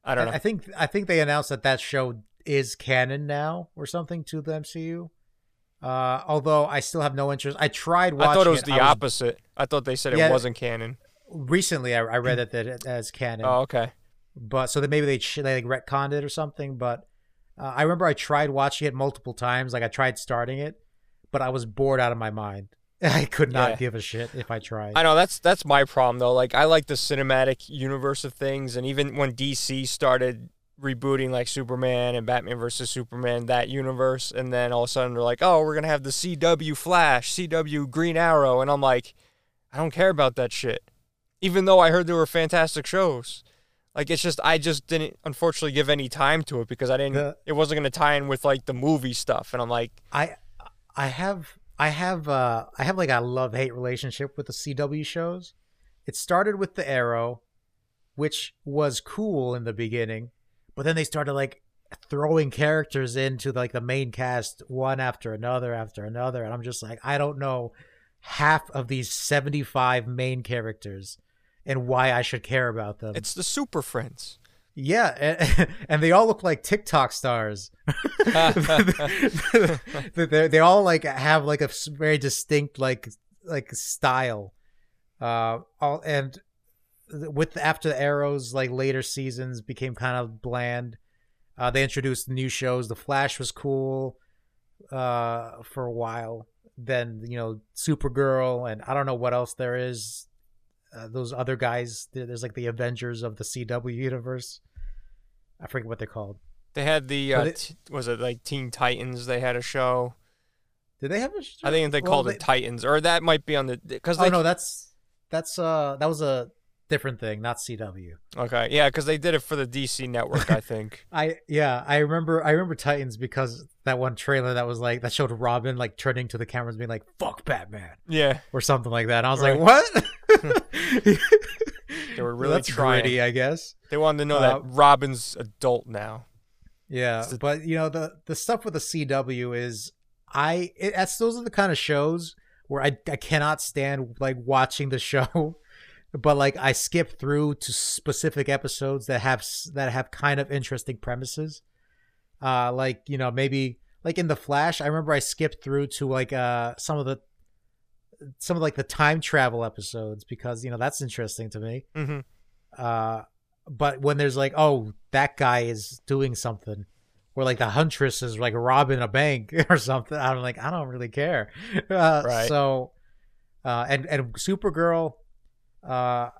[SPEAKER 1] I don't know.
[SPEAKER 2] I think. I think they announced that that show is canon now or something to the MCU. Uh, although I still have no interest. I tried watching.
[SPEAKER 1] I thought it was the
[SPEAKER 2] I
[SPEAKER 1] opposite. I thought they said
[SPEAKER 2] Yeah.
[SPEAKER 1] it wasn't canon.
[SPEAKER 2] recently, I, I read <clears throat> it that it as canon.
[SPEAKER 1] Oh, okay.
[SPEAKER 2] but so that maybe they they like retconned it or something. But uh, I remember I tried watching it multiple times. Like I tried starting it, but I was bored out of my mind. <laughs> I could not
[SPEAKER 1] Yeah.
[SPEAKER 2] give a shit if I tried.
[SPEAKER 1] I know that's that's my problem though. Like I like the cinematic universe of things, and even when DC started rebooting like Superman and Batman versus Superman, that universe, and then all of a sudden they're like, oh, we're gonna have the CW Flash, CW Green Arrow, and I'm like, I don't care about that shit. Even though I heard they were fantastic shows. Like it's just I just didn't unfortunately give any time to it because I didn't it wasn't gonna tie in with like the movie stuff. And I'm like,
[SPEAKER 2] I I have I have uh I have like a love hate relationship with the CW shows. It started with the Arrow, which was cool in the beginning, but then they started like throwing characters into like the main cast one after another after another and I'm just like I don't know half of these 75 main characters and why I should care about them.
[SPEAKER 1] it's the Super Friends.
[SPEAKER 2] Yeah, and, <laughs> and they all look like TikTok stars. <laughs> they they all like have like a very distinct like like style. Uh, all and with after the arrows like later seasons became kind of bland. Uh, they introduced new shows. The Flash was cool uh, for a while. Then you know Supergirl and I don't know what else there is. Uh, those other guys, there's like the Avengers of the CW universe. I forget what they're called.
[SPEAKER 1] They had the uh,
[SPEAKER 2] it-
[SPEAKER 1] t- was it like Teen Titans? They had a show.
[SPEAKER 2] Did they have a show?
[SPEAKER 1] i think they
[SPEAKER 2] well,
[SPEAKER 1] called
[SPEAKER 2] they-
[SPEAKER 1] it Titans, or that might be on the because
[SPEAKER 2] Oh no, that's that's uh that was a different thing, not CW.
[SPEAKER 1] okay yeah because they did it for the DC network I <laughs> think
[SPEAKER 2] I yeah, I remember I remember Titans because that one trailer that was like that showed Robin like turning to the cameras being like "fuck Batman"
[SPEAKER 1] yeah
[SPEAKER 2] or something like that. And I was
[SPEAKER 1] Right.
[SPEAKER 2] like, "What?" <laughs>
[SPEAKER 1] they were really
[SPEAKER 2] That's
[SPEAKER 1] trying.
[SPEAKER 2] gritty, I guess.
[SPEAKER 1] They wanted to know
[SPEAKER 2] Uh,
[SPEAKER 1] that Robin's adult now.
[SPEAKER 2] Yeah,
[SPEAKER 1] the-
[SPEAKER 2] but you know the the stuff with the CW is I it, that's those are the kind of shows where I I cannot stand like watching the <laughs> show, but like I skip through to specific episodes that have that have kind of interesting premises. Uh, like you know maybe like in the Flash, I remember I skipped through to like uh some of the some of like the time travel episodes because you know that's interesting to me
[SPEAKER 1] hmm
[SPEAKER 2] uh but when there's like oh that guy is doing something or like the huntress is like robbing a bank <laughs> or something i'm like i don't really care <laughs> uh,
[SPEAKER 1] Right.
[SPEAKER 2] so uh and and supergirl uh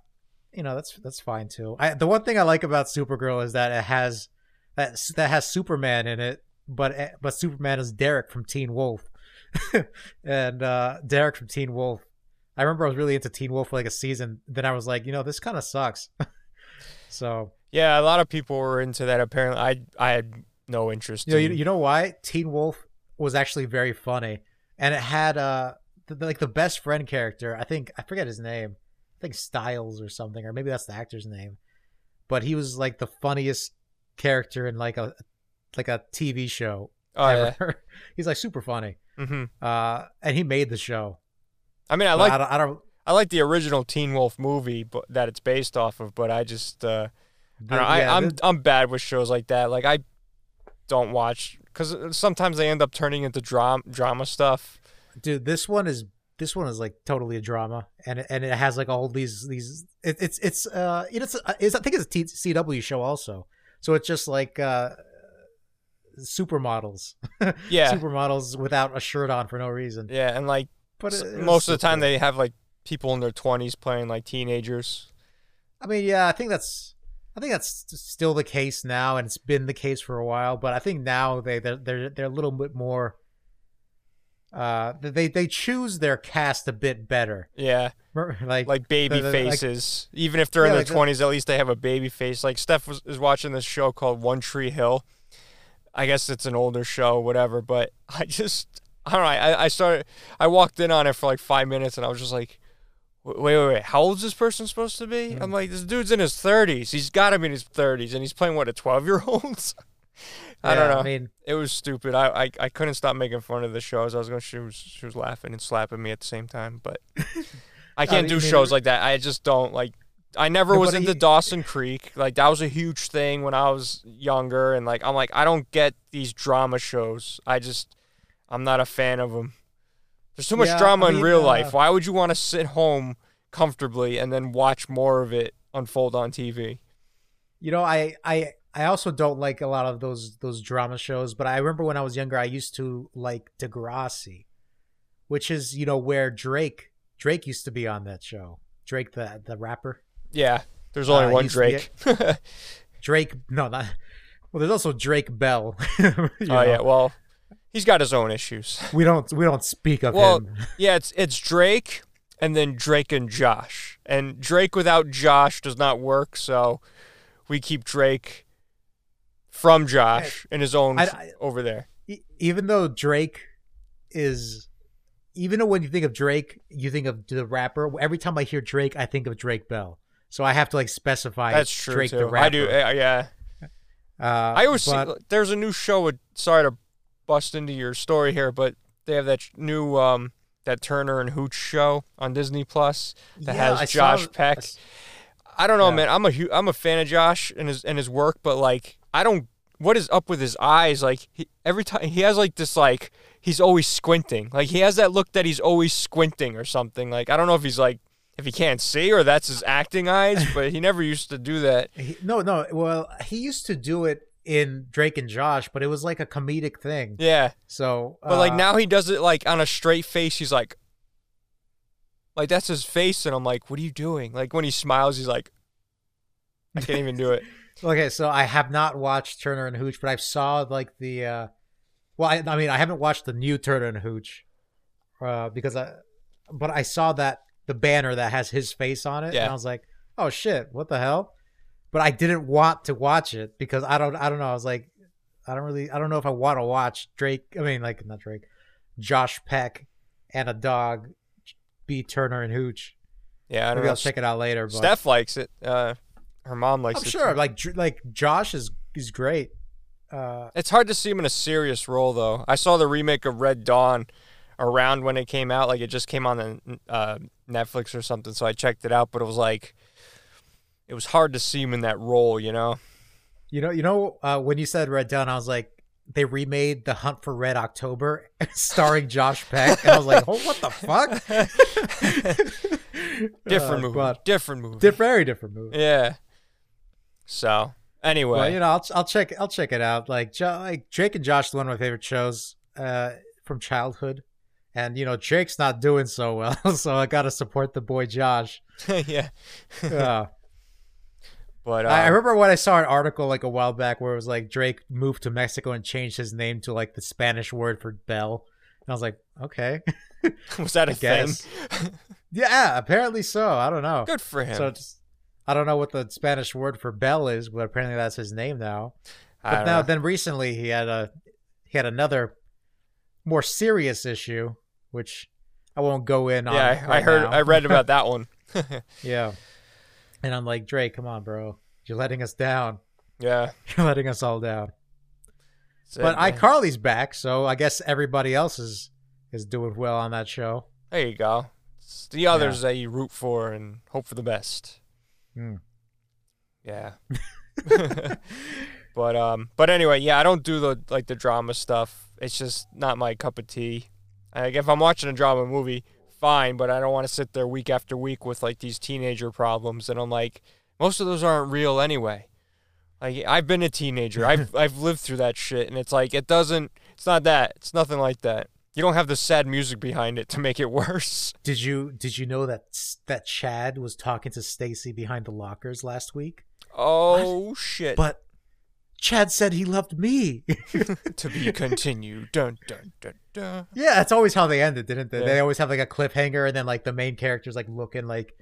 [SPEAKER 2] you know that's that's fine too I, the one thing i like about supergirl is that it has that that has superman in it but eh, but superman is derek from teen wolf <laughs> and uh derek from teen wolf I remember I was really into Teen Wolf for like a season. Then I was like, you know, this kind of sucks. <laughs> so,
[SPEAKER 1] Yeah, a lot of people were into that. Apparently, I I had no interest.
[SPEAKER 2] you know, you, you know why? Teen Wolf was actually very funny, and it had uh the, like the best friend character. I think I forget his name. Think Stiles or something, or maybe that's the actor's name. But he was like the funniest character in like a like a TV show
[SPEAKER 1] Oh yeah. <laughs>
[SPEAKER 2] He's like super funny.
[SPEAKER 1] hmm
[SPEAKER 2] Uh, and he made the show.
[SPEAKER 1] I mean, I like
[SPEAKER 2] I don't, I don't
[SPEAKER 1] I like the original Teen Wolf movie, but that it's based off of. But I just uh, I don't know, I,
[SPEAKER 2] yeah,
[SPEAKER 1] I'm I'm bad with shows like that. Like I don't watch because sometimes they end up turning into drama drama stuff.
[SPEAKER 2] dude this one is this one is like totally a drama and it, and it has like all these these it, it's it's uh you know, it's, it's i think it's a T- cw show also. So it's just like uh supermodels. <laughs>
[SPEAKER 1] Yeah,
[SPEAKER 2] supermodels without a shirt on for no reason.
[SPEAKER 1] Yeah, and like
[SPEAKER 2] but it-
[SPEAKER 1] most of the time they have like people in their 20s playing like teenagers.
[SPEAKER 2] i mean yeah i think that's i think that's still the case now and it's been the case for a while but i think now they they're they're, they're a little bit more uh they they choose their cast a bit better
[SPEAKER 1] Yeah,
[SPEAKER 2] like
[SPEAKER 1] like baby
[SPEAKER 2] the- the- like-
[SPEAKER 1] faces. Even if they're
[SPEAKER 2] Yeah,
[SPEAKER 1] in
[SPEAKER 2] like
[SPEAKER 1] their
[SPEAKER 2] the-
[SPEAKER 1] 20s, at least they have a baby face. Like Steph was, is watching this show called One Tree Hill. I guess it's an older show, whatever. But <laughs> I just, I don't know. I, I started, I walked in on it for like five minutes, and I was just like, wait, wait, wait. How old is this person supposed to be?
[SPEAKER 2] Hmm.
[SPEAKER 1] I'm like, this dude's in his 30s. He's got to be in his 30s, and he's playing what a 12 year old. <laughs> I don't know.
[SPEAKER 2] i mean
[SPEAKER 1] it was stupid. I, I I couldn't stop making fun of the show as I was going. She was she was laughing and slapping me at the same time. But <laughs> I can't
[SPEAKER 2] I
[SPEAKER 1] do shows like that. I just don't like. I never was into
[SPEAKER 2] he-
[SPEAKER 1] Dawson Creek. Like that was a huge thing when I was younger, and like I'm like I don't get these drama shows. I just I'm not a fan of them. There's too much
[SPEAKER 2] Yeah,
[SPEAKER 1] drama
[SPEAKER 2] I
[SPEAKER 1] in real
[SPEAKER 2] uh,
[SPEAKER 1] life. Why would you want to sit home comfortably and then watch more of it unfold on TV?
[SPEAKER 2] you know i i i also don't like a lot of those those drama shows but i remember when i was younger i used to like degrassi which is you know where drake drake used to be on that show drake the the rapper
[SPEAKER 1] Yeah, there's only
[SPEAKER 2] Uh,
[SPEAKER 1] one Drake. <laughs>
[SPEAKER 2] drake no not well there's also drake bell <laughs>
[SPEAKER 1] oh
[SPEAKER 2] know,
[SPEAKER 1] yeah, well, he's got his own issues.
[SPEAKER 2] we don't we don't speak of
[SPEAKER 1] Well,
[SPEAKER 2] him <laughs>
[SPEAKER 1] Yeah, it's it's Drake and then Drake and Josh. And Drake without Josh does not work, so we keep Drake from Josh in his own
[SPEAKER 2] I- I-
[SPEAKER 1] over there.
[SPEAKER 2] Even though drake is even though when you think of drake you think of the rapper every time i hear drake i think of drake bell so i have to like specify
[SPEAKER 1] That's true
[SPEAKER 2] drake
[SPEAKER 1] too.
[SPEAKER 2] the rapper
[SPEAKER 1] I do. uh, Yeah,
[SPEAKER 2] Uh,
[SPEAKER 1] I always
[SPEAKER 2] but,
[SPEAKER 1] see. There's a new show. With, sorry to bust into your story here, but they have that new um that Turner and Hooch show on Disney Plus that
[SPEAKER 2] yeah,
[SPEAKER 1] has
[SPEAKER 2] I saw-
[SPEAKER 1] Josh Peck.
[SPEAKER 2] I
[SPEAKER 1] don't know,
[SPEAKER 2] Yeah.
[SPEAKER 1] man. I'm a hu- I'm a fan of Josh and his and his work, but like I don't. What is up with his eyes? Like he, every time he has like this like he's always squinting. Like he has that look that he's always squinting or something. Like I don't know if he's like if he can't see or that's his acting eyes, <laughs> but he never used to do that.
[SPEAKER 2] he- no, no. Well, he used to do it in Drake and Josh, but it was like a comedic thing.
[SPEAKER 1] Yeah,
[SPEAKER 2] So,
[SPEAKER 1] but like
[SPEAKER 2] uh,
[SPEAKER 1] now he does it like on a straight face. He's like, like that's his face, and I'm like, what are you doing? Like when he smiles, he's like, I can't even do it. <laughs>
[SPEAKER 2] Okay, so I have not watched Turner and Hooch, but I saw like the. uh Well, I, I mean, I haven't watched the new Turner and Hooch, uh, because I, but I saw that the banner that has his face on it,
[SPEAKER 1] Yeah.
[SPEAKER 2] and I was like, oh shit, what the hell? But I didn't want to watch it because I don't, I don't know. I was like, I don't really, I don't know if I want to watch Drake. I mean, like not Drake, Josh Peck and a dog be Turner and Hooch.
[SPEAKER 1] Yeah, I don't
[SPEAKER 2] Maybe
[SPEAKER 1] know.
[SPEAKER 2] I'll check it out later. But
[SPEAKER 1] Steph likes it. Uh, her mom likes
[SPEAKER 2] I'm
[SPEAKER 1] it.
[SPEAKER 2] sure.
[SPEAKER 1] too.
[SPEAKER 2] Like like Josh is is great. Uh,
[SPEAKER 1] It's hard to see him in a serious role, though. I saw the remake of Red Dawn around when it came out. Like it just came on the uh, Netflix or something, so I checked it out. But it was like, it was hard to see him in that role, you know?
[SPEAKER 2] you know, you know, uh, when you said Red Dawn, I was like, they remade The Hunt for Red October, <laughs> starring Josh Peck, and I was like, oh, what the fuck? <laughs>
[SPEAKER 1] Different
[SPEAKER 2] Uh,
[SPEAKER 1] movie.
[SPEAKER 2] but
[SPEAKER 1] different movie.
[SPEAKER 2] di- very different movie.
[SPEAKER 1] yeah. So anyway,
[SPEAKER 2] Well, you know, I'll I'll check I'll check it out. Like, jo- like Drake and Josh is one of my favorite shows uh, from childhood, and you know, Drake's not doing so well, <laughs> so I got to support the boy Josh. <laughs>
[SPEAKER 1] yeah.
[SPEAKER 2] Uh,
[SPEAKER 1] But
[SPEAKER 2] I I
[SPEAKER 1] um,
[SPEAKER 2] remember when I saw an article like a while back where it was like Drake moved to Mexico and changed his name to like the Spanish word for bell. And I was like, okay. <laughs>
[SPEAKER 1] was that a thing?
[SPEAKER 2] guess. yeah, apparently so. I don't know.
[SPEAKER 1] Good for him.
[SPEAKER 2] So it's, I don't know what the Spanish word for bell is, but apparently that's his name now. But now
[SPEAKER 1] know.
[SPEAKER 2] then recently he had a he had another more serious issue, which I won't go in on.
[SPEAKER 1] yeah, I,
[SPEAKER 2] right
[SPEAKER 1] I heard,
[SPEAKER 2] now.
[SPEAKER 1] I read about that one. <laughs> <laughs>
[SPEAKER 2] yeah, and I'm like Drake, come on, bro, you're letting us down.
[SPEAKER 1] yeah, <laughs>
[SPEAKER 2] You're letting us all down.
[SPEAKER 1] that's
[SPEAKER 2] But
[SPEAKER 1] man.
[SPEAKER 2] iCarly's back, so I guess everybody else is is doing well on that show.
[SPEAKER 1] There you go. It's the others that you root for and hope for the best.
[SPEAKER 2] Hmm.
[SPEAKER 1] Yeah. <laughs> but um but anyway, yeah, I don't do the like the drama stuff. It's just not my cup of tea. Like if I'm watching a drama movie, fine, but I don't want to sit there week after week with like these teenager problems and I'm like most of those aren't real anyway. Like I've been a teenager. I've <laughs> I've lived through that shit and it's like it doesn't it's not that. It's nothing like that. You don't have the sad music behind it to make it <laughs> worse.
[SPEAKER 2] Did you did you know that that Chad was talking to Stacy behind the lockers last week?
[SPEAKER 1] Oh shit.
[SPEAKER 2] But Chad said he loved me. <laughs> <laughs>
[SPEAKER 1] to be continued. Dun dun dun dun.
[SPEAKER 2] yeah, that's always how they ended, didn't they?
[SPEAKER 1] Yeah.
[SPEAKER 2] They always have like a cliffhanger, and then like the main character's like looking like,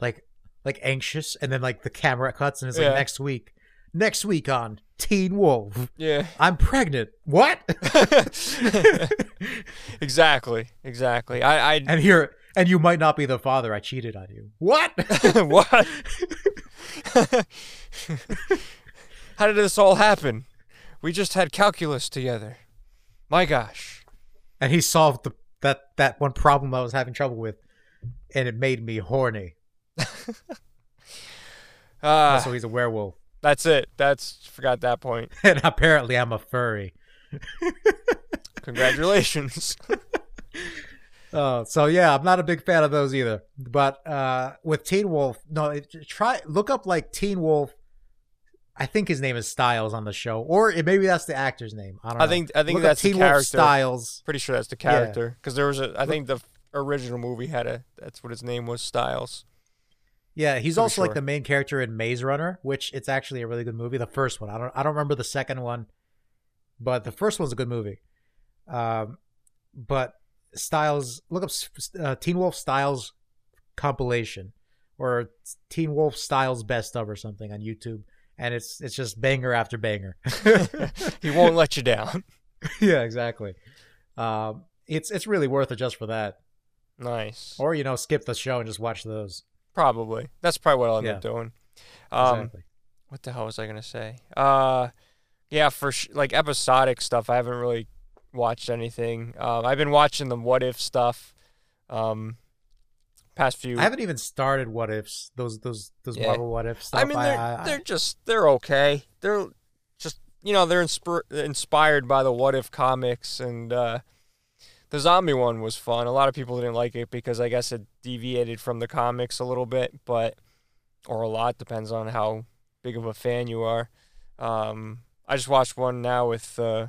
[SPEAKER 2] like, like anxious, and then like the camera cuts, and it's like
[SPEAKER 1] Yeah.
[SPEAKER 2] next week, next week on Teen Wolf,
[SPEAKER 1] Yeah.
[SPEAKER 2] I'm pregnant. What? <laughs>
[SPEAKER 1] exactly. Exactly. I I
[SPEAKER 2] and here, and you might not be the father. I cheated on you. What? <laughs>
[SPEAKER 1] what? <laughs> How did this all happen? We just had calculus together. My gosh.
[SPEAKER 2] and he solved the that that one problem I was having trouble with, and it made me horny.
[SPEAKER 1] Ah,
[SPEAKER 2] so he's a werewolf,
[SPEAKER 1] that's it. That's forgot that point. <laughs>
[SPEAKER 2] and apparently I'm a furry. <laughs>
[SPEAKER 1] Congratulations. <laughs>
[SPEAKER 2] Oh, so yeah, I'm not a big fan of those either. But uh, with Teen Wolf, no, it, try look up like Teen Wolf. I think his name is Stiles on the show, or it, maybe that's the actor's name. I don't know.
[SPEAKER 1] I think I think
[SPEAKER 2] Look
[SPEAKER 1] that's the
[SPEAKER 2] Teen Wolf
[SPEAKER 1] character.
[SPEAKER 2] Stiles.
[SPEAKER 1] Pretty sure that's the character because there was a. I think the original movie had a. That's what his name was. Stiles.
[SPEAKER 2] Yeah, he's also like the main character in Maze Runner, which it's actually a really good movie. The first one, I don't, I don't remember the second one, but the first one's a good movie. Um, but Stiles, look up uh, Teen Wolf Stiles compilation or Teen Wolf Stiles best of or something on YouTube, and it's it's just banger after banger. <laughs>
[SPEAKER 1] he won't let you down. <laughs>
[SPEAKER 2] yeah, exactly. Um, it's it's really worth it just for that,
[SPEAKER 1] Nice.
[SPEAKER 2] or you know, skip the show and just watch those.
[SPEAKER 1] Probably. That's probably what I'll end up doing. Um,
[SPEAKER 2] exactly.
[SPEAKER 1] what the hell was I gonna say? Uh, yeah, for sh- like episodic stuff, I haven't really watched anything. Um, I've been watching the What If stuff. Um, past few.
[SPEAKER 2] I haven't even started what ifs. Those those those
[SPEAKER 1] Yeah.
[SPEAKER 2] Marvel what if stuff.
[SPEAKER 1] I mean, they're
[SPEAKER 2] I, I-
[SPEAKER 1] they're just they're okay. They're just you know they're inspir- inspired by the What If comics and uh, the zombie one was fun. A lot of people didn't like it because I guess it deviated from the comics a little bit, but or a lot depends on how big of a fan you are. Um, I just watched one now with uh,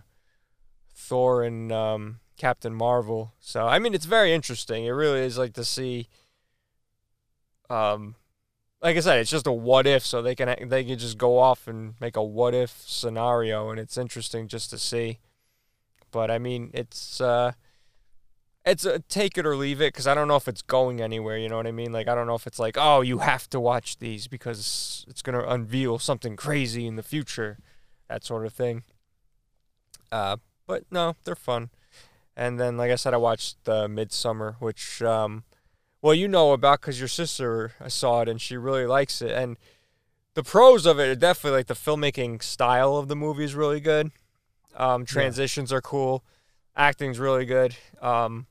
[SPEAKER 1] Thor and um, Captain Marvel. So I mean, it's very interesting. It really is like to see. Um, like I said, it's just a what if, so they can they can just go off and make a what if scenario, and it's interesting just to see. But I mean, it's uh, it's a take it or leave it because I don't know if it's going anywhere. You know what I mean? Like I don't know if it's like, oh, you have to watch these because it's gonna unveil something crazy in the future, that sort of thing. Uh, but no, they're fun. And then, like I said, I watched uh, Midsommar, which um, well, you know about because your sister saw it and she really likes it. And the pros of it are definitely like the filmmaking style of the movie is really good. Um, transitions are cool, acting's really good. Um,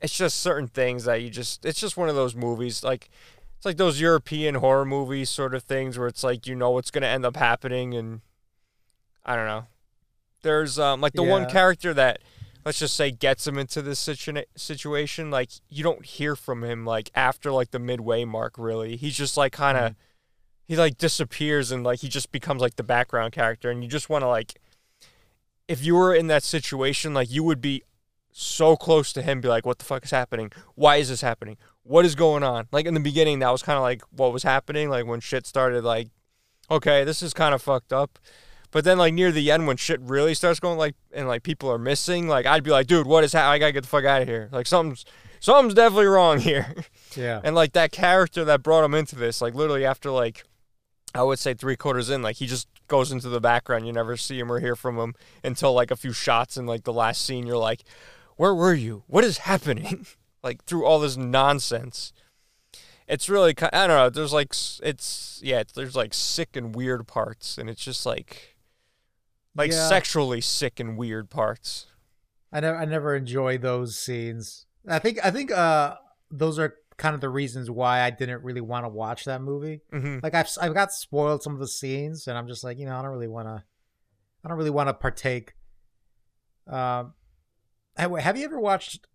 [SPEAKER 1] it's just certain things that you just it's just one of those movies like it's like those European horror movies sort of things where it's like you know what's gonna end up happening and I don't know. There's um like the one character that let's just say gets him into this situa- situation like you don't hear from him like after like the midway mark really. He's just like kind of he like disappears and like he just becomes like the background character and you just want to like if you were in that situation like you would be so close to him be like what the fuck is happening why is this happening what is going on like in the beginning that was kind of like what was happening like when shit started like okay this is kind of fucked up but then like near the end when shit really starts going like and like people are missing like i'd be like dude what is happening i gotta get the fuck out of here like something's something's definitely wrong <laughs> here
[SPEAKER 2] yeah.
[SPEAKER 1] and like that character that brought him into this, like literally after like I would say three quarters in, like he just goes into the background. You never see him or hear from him until like a few shots in like the last scene. You're like, where were you? What is happening? <laughs> like through all this nonsense. It's really I don't know. There's like it's yeah. It's, there's like sick and weird parts, and it's just like like
[SPEAKER 2] Yeah.
[SPEAKER 1] sexually sick and weird parts.
[SPEAKER 2] I never I never enjoy those scenes. I think I think uh those are kind of the reasons why I didn't really want to watch that movie.
[SPEAKER 1] hmm
[SPEAKER 2] Like I've I've got spoiled some of the scenes, and I'm just like you know I don't really want to I don't really want to partake. Um, have have you ever watched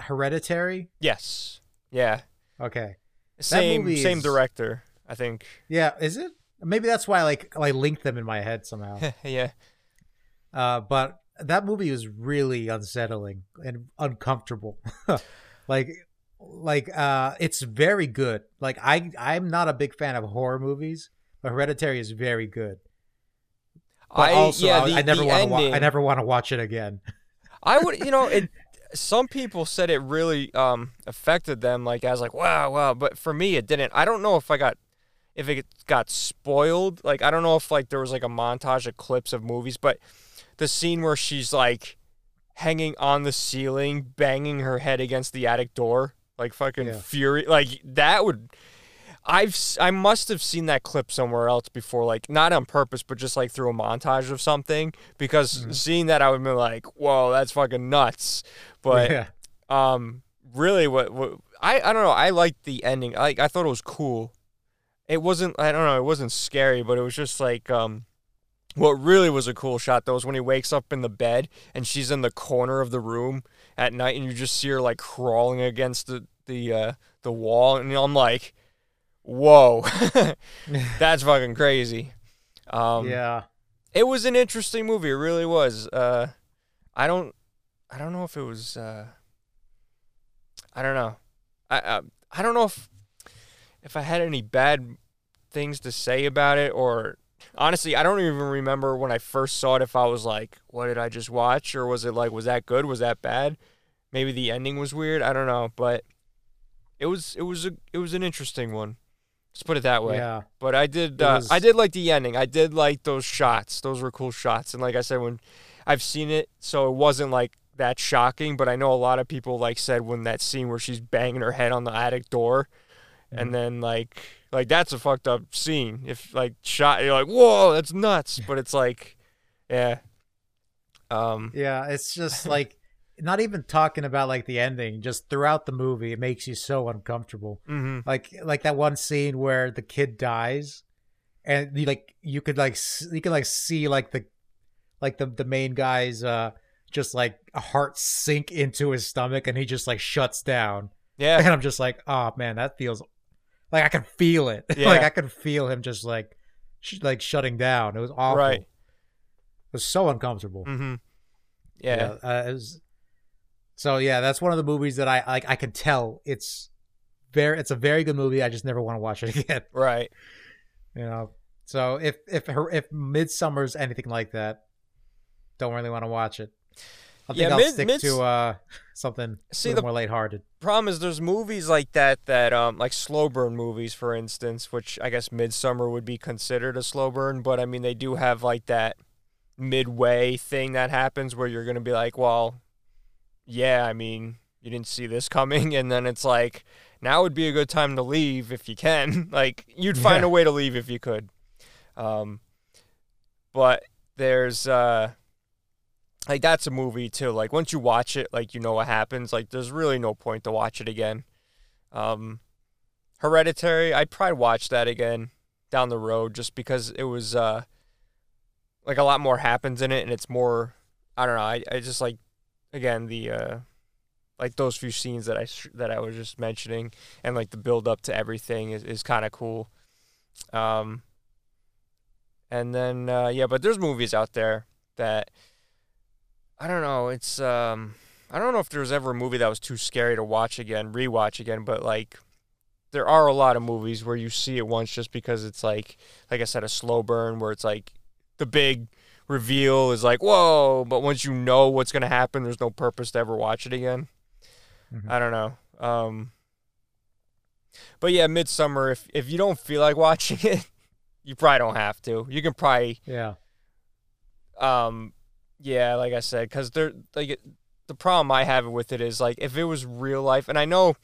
[SPEAKER 2] Hereditary?
[SPEAKER 1] Yes. Yeah.
[SPEAKER 2] Okay,
[SPEAKER 1] Same
[SPEAKER 2] movie
[SPEAKER 1] same
[SPEAKER 2] is-
[SPEAKER 1] director. I think.
[SPEAKER 2] yeah, is it? Maybe that's why I like I linked them in my head somehow. <laughs>
[SPEAKER 1] yeah.
[SPEAKER 2] Uh, but that movie was really unsettling and uncomfortable. <laughs> like, like uh, it's very good. Like I, I'm not a big fan of horror movies, but Hereditary is very good. But
[SPEAKER 1] I
[SPEAKER 2] also,
[SPEAKER 1] yeah. The,
[SPEAKER 2] I never want to. Wa- I never want to watch it again. <laughs>
[SPEAKER 1] I would, you know, it. Some people said it really um affected them, like I was like wow, wow. But for me, it didn't. I don't know if I got, if it got spoiled. Like I don't know if like there was like a montage of clips of movies, but the scene where she's like hanging on the ceiling, banging her head against the attic door, like fucking
[SPEAKER 2] Yeah.
[SPEAKER 1] fury, like that would. I've I must have seen that clip somewhere else before, like not on purpose, but just like through a montage of something. Because
[SPEAKER 2] Mhm.
[SPEAKER 1] seeing that, I would be like, "Whoa, that's fucking nuts!" But
[SPEAKER 2] yeah,
[SPEAKER 1] um, really, what, what I I don't know. I liked the ending. Like I thought it was cool. It wasn't. I don't know. It wasn't scary, but it was just like um. What really was a cool shot though was when he wakes up in the bed and she's in the corner of the room at night, and you just see her like crawling against the the uh, the wall, and I'm like, "Whoa, <laughs> <laughs> that's fucking crazy." Um,
[SPEAKER 2] yeah.
[SPEAKER 1] it was an interesting movie. It really was. Uh, I don't, I don't know if it was. Uh, I don't know. I, I I don't know if if I had any bad things to say about it, or honestly, I don't even remember when I first saw it. If I was like, "What did I just watch?" or was it like, "Was that good? Was that bad?" Maybe the ending was weird. I don't know, but it was it was a it was an interesting one. Let's put it that way.
[SPEAKER 2] Yeah,
[SPEAKER 1] But I did, uh, I did like the ending. I did like those shots. Those were cool shots. And like I said, when I've seen it, so it wasn't like that shocking. But I know a lot of people like said when that scene where she's banging her head on the attic door,
[SPEAKER 2] Mhm.
[SPEAKER 1] and then like like that's a fucked up scene. If like shot, you're like, whoa, that's nuts. But it's like, yeah, um,
[SPEAKER 2] yeah. It's just <laughs> like not even talking about like the ending. Just throughout the movie, it makes you so uncomfortable.
[SPEAKER 1] hmm
[SPEAKER 2] like like that one scene where the kid dies and you like you could like you could like see like the like the the main guy's uh just like a heart sink into his stomach and he just like shuts down
[SPEAKER 1] yeah,
[SPEAKER 2] and i'm just like oh man that feels like i can feel it <laughs>
[SPEAKER 1] Yeah.
[SPEAKER 2] like i can feel him just like sh- like shutting down it was awful
[SPEAKER 1] Right.
[SPEAKER 2] it was so uncomfortable
[SPEAKER 1] Mm-hmm. yeah,
[SPEAKER 2] uh, it was, so yeah that's one of the movies that i like i can tell it's very it's a very good movie i just never want to watch it <laughs> again.
[SPEAKER 1] Right.
[SPEAKER 2] you know? So if if her if Midsommar's anything like that don't really want to watch it. I think
[SPEAKER 1] Yeah,
[SPEAKER 2] i'll
[SPEAKER 1] Mid-
[SPEAKER 2] stick
[SPEAKER 1] Mids-
[SPEAKER 2] to uh something
[SPEAKER 1] See, the-
[SPEAKER 2] more lighthearted.
[SPEAKER 1] problem is there's movies like that that um like slow burn movies for instance which i guess midsummer would be considered a slow burn but i mean they do have like that midway thing that happens where you're gonna be like well yeah i mean you didn't see this coming <laughs> and then it's like now would be a good time to leave if you can <laughs> like you'd find
[SPEAKER 2] Yeah.
[SPEAKER 1] a way to leave if you could um but there's uh like that's a movie too. Like once you watch it, like you know what happens. Like there's really no point to watch it again. Um, Hereditary, I'd probably watch that again down the road just because it was uh like a lot more happens in it and it's more I don't know. I, I just like again the uh like those few scenes that I that I was just mentioning and like the build up to everything is, is kind of cool. Um and then uh yeah, but there's movies out there that I don't know. It's um, I don't know if there was ever a movie that was too scary to watch again, rewatch again. But like, there are a lot of movies where you see it once just because it's like, like I said, a slow burn where it's like the big reveal is like whoa, but once you know what's gonna happen, there's no purpose to ever watch it again.
[SPEAKER 2] Mhm.
[SPEAKER 1] I don't know. Um, but yeah, Midsommar. If if you don't feel like <laughs> watching it, you probably don't have to. You can probably
[SPEAKER 2] yeah
[SPEAKER 1] um, yeah, like I said, because they're like it, the problem I have with it is like if it was real life, and I know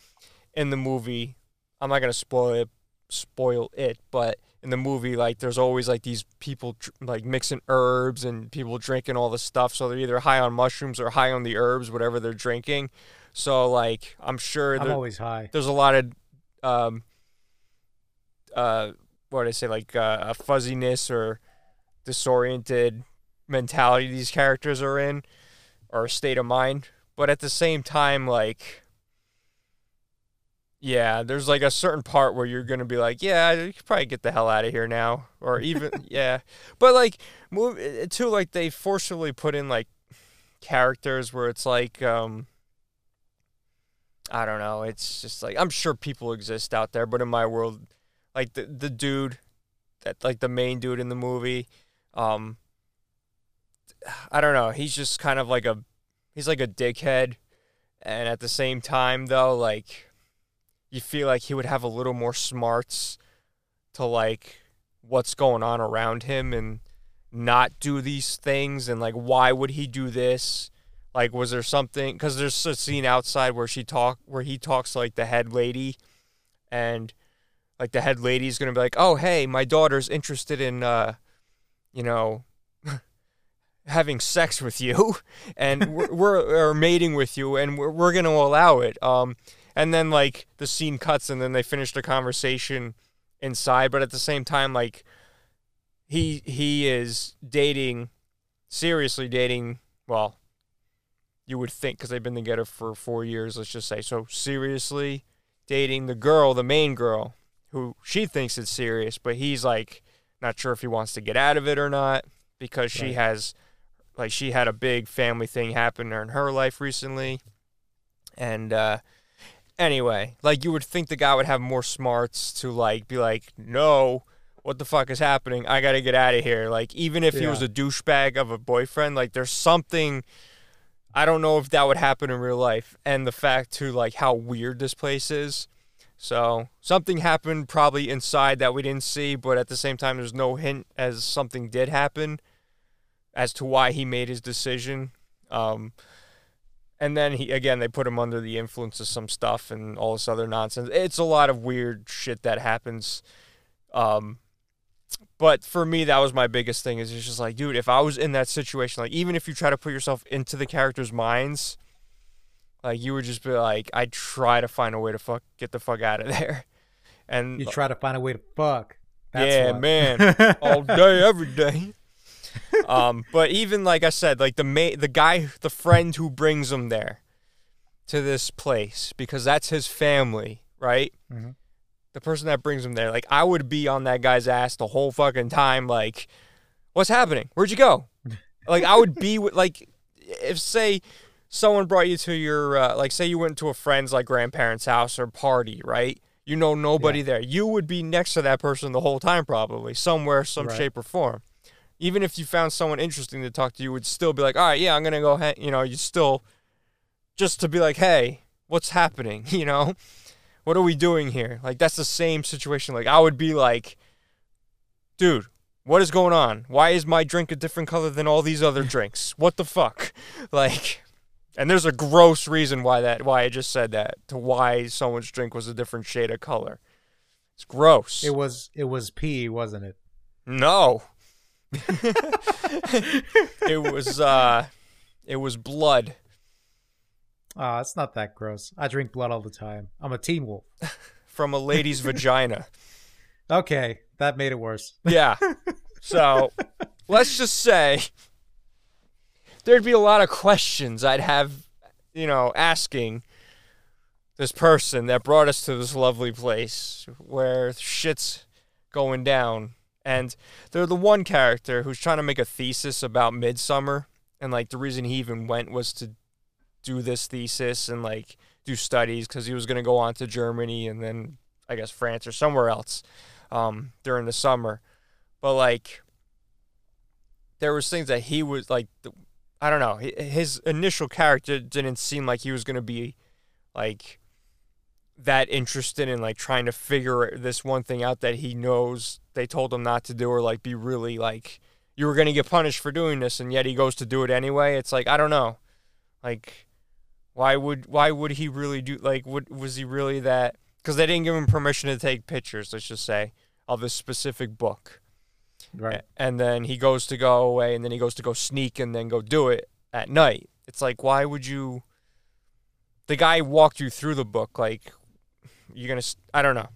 [SPEAKER 1] in the movie, I'm not gonna spoil it, spoil it, but in the movie, like there's always like these people like mixing herbs and people drinking all this stuff, so they're either high on mushrooms or high on the herbs, whatever they're drinking. So like I'm sure
[SPEAKER 2] I'm
[SPEAKER 1] there-
[SPEAKER 2] always high.
[SPEAKER 1] there's a lot of um uh what did I say like uh, a fuzziness or disoriented mentality these characters are in or state of mind but at the same time like yeah there's like a certain part where you're gonna be like yeah you could probably get the hell out of here now or even <laughs> yeah but like move it too like they forcibly put in like characters where it's like um I don't know. It's just like I'm sure people exist out there, but in my world, like the the dude that like the main dude in the movie, um I don't know, he's just kind of like a he's like a dickhead and at the same time though, like you feel like he would have a little more smarts to like what's going on around him and not do these things and like why would he do this like, was there something? Because there's a scene outside where she talk, where he talks to like the head lady, and like the head lady's gonna be like, "Oh, hey, my daughter's interested in, uh, you know, <laughs> having sex with you, <laughs> and we're, we're or mating with you, and we're we're gonna allow it." Um, and then like the scene cuts, and then they finish the conversation inside, but at the same time, like he he is dating, seriously dating. Well, you would think because they've been together for four years, let's just say. So seriously dating the girl, the main girl, who she thinks is serious, but he's like not sure if he wants to get out of it or not because she
[SPEAKER 2] Right.
[SPEAKER 1] has like she had a big family thing happen in her life recently. And uh anyway, like you would think the guy would have more smarts to like be like, "No, what the fuck is happening? I got to get out of here." Like even if he was a douchebag of a boyfriend, like there's something I don't know if that would happen in real life. And the fact to like how weird this place is. So something happened probably inside that we didn't see, but at the same time, there's no hint as something did happen as to why he made his decision. Um, and then he again, they put him under the influence of some stuff and all this other nonsense. It's a lot of weird shit that happens. Um, but for me, that was my biggest thing. Is it's just like, dude, if I was in that situation, like even if you try to put yourself into the characters' minds, like you would just be like, I'd try to find a way to fuck get the fuck out of <laughs> there. And
[SPEAKER 2] You try to find a way to fuck. That's
[SPEAKER 1] yeah,
[SPEAKER 2] why.
[SPEAKER 1] man, <laughs> all day, every day. <laughs> um, but even like I said, like the ma- the guy, the friend who brings him there to this place because that's his family, right?
[SPEAKER 2] Mhm.
[SPEAKER 1] The person that brings him there, like I would be on that guy's ass the whole fucking time. Like, what's happening? Where'd you go? <laughs> like I would be with like if say someone brought you to your uh, like say you went to a friend's like grandparents' house or party, right? You know nobody there. You would be next to that person the whole time probably, somewhere, some
[SPEAKER 2] Right.
[SPEAKER 1] shape or form. Even if you found someone interesting to talk to, you would still be like, "All right, yeah, I'm gonna go." Ha-, you know, you still just to be like, "Hey, what's happening?" <laughs> You know, what are we doing here? Like that's the same situation. Like I would be like, "Dude, what is going on? Why is my drink a different color than all these other <laughs> drinks? What the fuck?" <laughs> Like, and there's a gross reason why that why I just said that to why someone's drink was a different shade of color. It's gross.
[SPEAKER 2] It was it was pee, wasn't it?
[SPEAKER 1] no. <laughs> it was uh it was blood
[SPEAKER 2] Ah, it's not that gross. I drink blood all the time. I'm a teen wolf. <laughs>
[SPEAKER 1] from a lady's vagina.
[SPEAKER 2] Okay, that made it worse. <laughs>
[SPEAKER 1] Yeah. So let's just say there'd be a lot of questions I'd have, you know, asking this person that brought us to this lovely place where shit's going down. And they're the one character who's trying to make a thesis about Midsummer. And, like, the reason he even went was to do this thesis and, like, do studies because he was going to go on to Germany and then, I guess, France or somewhere else um, during the summer but like there was things that he was like i don't know his initial character didn't seem like he was going to be like that interested in like trying to figure this one thing out that he knows they told him not to do or like be really like you were going to get punished for doing this and yet he goes to do it anyway it's like i don't know like Why would why would he really do like what was he really that cuz they didn't give him permission to take pictures, let's just say, of this specific book.
[SPEAKER 2] Right.
[SPEAKER 1] And then he goes to go away and then he goes to go sneak and then go do it at night. It's like why would you the guy walked you through the book like you're going to I don't know.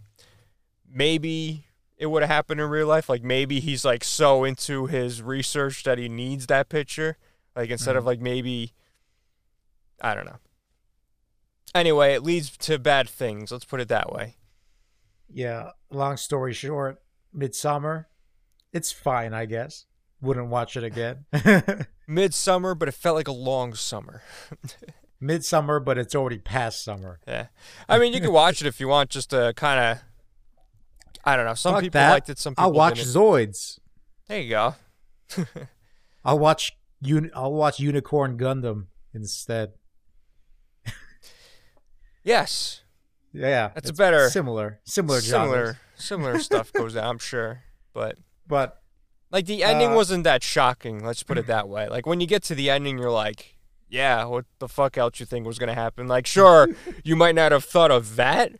[SPEAKER 1] Maybe it would have happened in real life. Like maybe he's like so into his research that he needs that picture. Like instead of
[SPEAKER 2] Mhm.
[SPEAKER 1] like maybe I don't know. Anyway, it leads to bad things. Let's put it that way.
[SPEAKER 2] Yeah. Long story short, Midsommar, it's fine, I guess. Wouldn't watch it again. <laughs>
[SPEAKER 1] Midsommar, but it felt like a long summer. <laughs>
[SPEAKER 2] Midsummer, but it's already past summer.
[SPEAKER 1] Yeah. I mean, you can watch it if you want, just to kind of. I don't know. Some
[SPEAKER 2] Fuck
[SPEAKER 1] people
[SPEAKER 2] that.
[SPEAKER 1] liked it. Some people
[SPEAKER 2] I'll watch
[SPEAKER 1] didn't.
[SPEAKER 2] Zoids.
[SPEAKER 1] There you go. <laughs>
[SPEAKER 2] I'll watch uni- I'll watch Unicorn Gundam instead. <laughs>
[SPEAKER 1] Yes,
[SPEAKER 2] Yeah,
[SPEAKER 1] That's a better-
[SPEAKER 2] similar similar
[SPEAKER 1] similar similar <laughs> stuff goes down. I'm sure, but
[SPEAKER 2] But
[SPEAKER 1] like the ending
[SPEAKER 2] Uh,
[SPEAKER 1] wasn't that shocking. Let's put it <clears throat> that way. Like when you get to the ending, you're like, yeah, what the fuck else you think was gonna happen? Like, sure, you might not have thought of that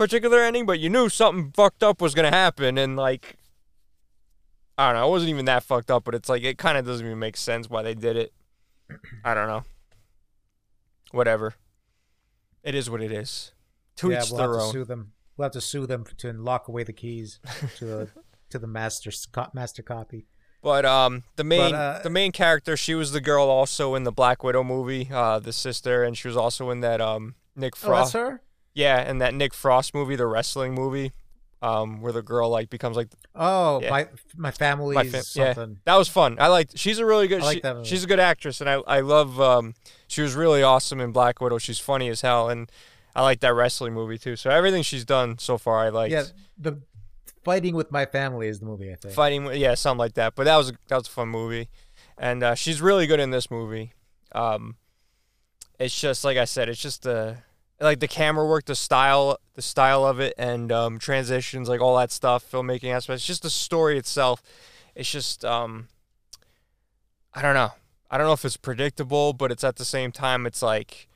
[SPEAKER 1] particular ending, but you knew something fucked up was gonna happen, and like. I don't know. It wasn't even that fucked up, but it's like it kind of doesn't even make sense why they did it. I don't know. Whatever. It is what it is. To
[SPEAKER 2] yeah,
[SPEAKER 1] each
[SPEAKER 2] we'll
[SPEAKER 1] their
[SPEAKER 2] have to sue them. We'll have to sue them to lock away the keys to the to the master master copy.
[SPEAKER 1] But um, the main
[SPEAKER 2] uh,
[SPEAKER 1] the main character, she was the girl also in the Black Widow movie, uh, the sister, and she was also in that um Nick Frost.
[SPEAKER 2] Oh, that's her.
[SPEAKER 1] Yeah, and that Nick Frost movie, the wrestling movie, um, where the girl like becomes like
[SPEAKER 2] Oh,
[SPEAKER 1] Yeah.
[SPEAKER 2] my my family's
[SPEAKER 1] my fam- yeah.
[SPEAKER 2] something.
[SPEAKER 1] That was fun. I liked. She's a really good.
[SPEAKER 2] I like
[SPEAKER 1] she-
[SPEAKER 2] that movie.
[SPEAKER 1] she's a good actress, and I I love. Um, she was really awesome in Black Widow. She's funny as hell, and I like that wrestling movie too. So everything she's done so far, I like.
[SPEAKER 2] Yeah, the fighting with my family is the movie. I think.
[SPEAKER 1] fighting yeah something like that but that was a, that was a fun movie and uh, she's really good in this movie um it's just like i said it's just the like the camera work the style the style of it and um transitions like all that stuff filmmaking aspects just the story itself it's just um i don't know i don't know if it's predictable but it's at the same time it's like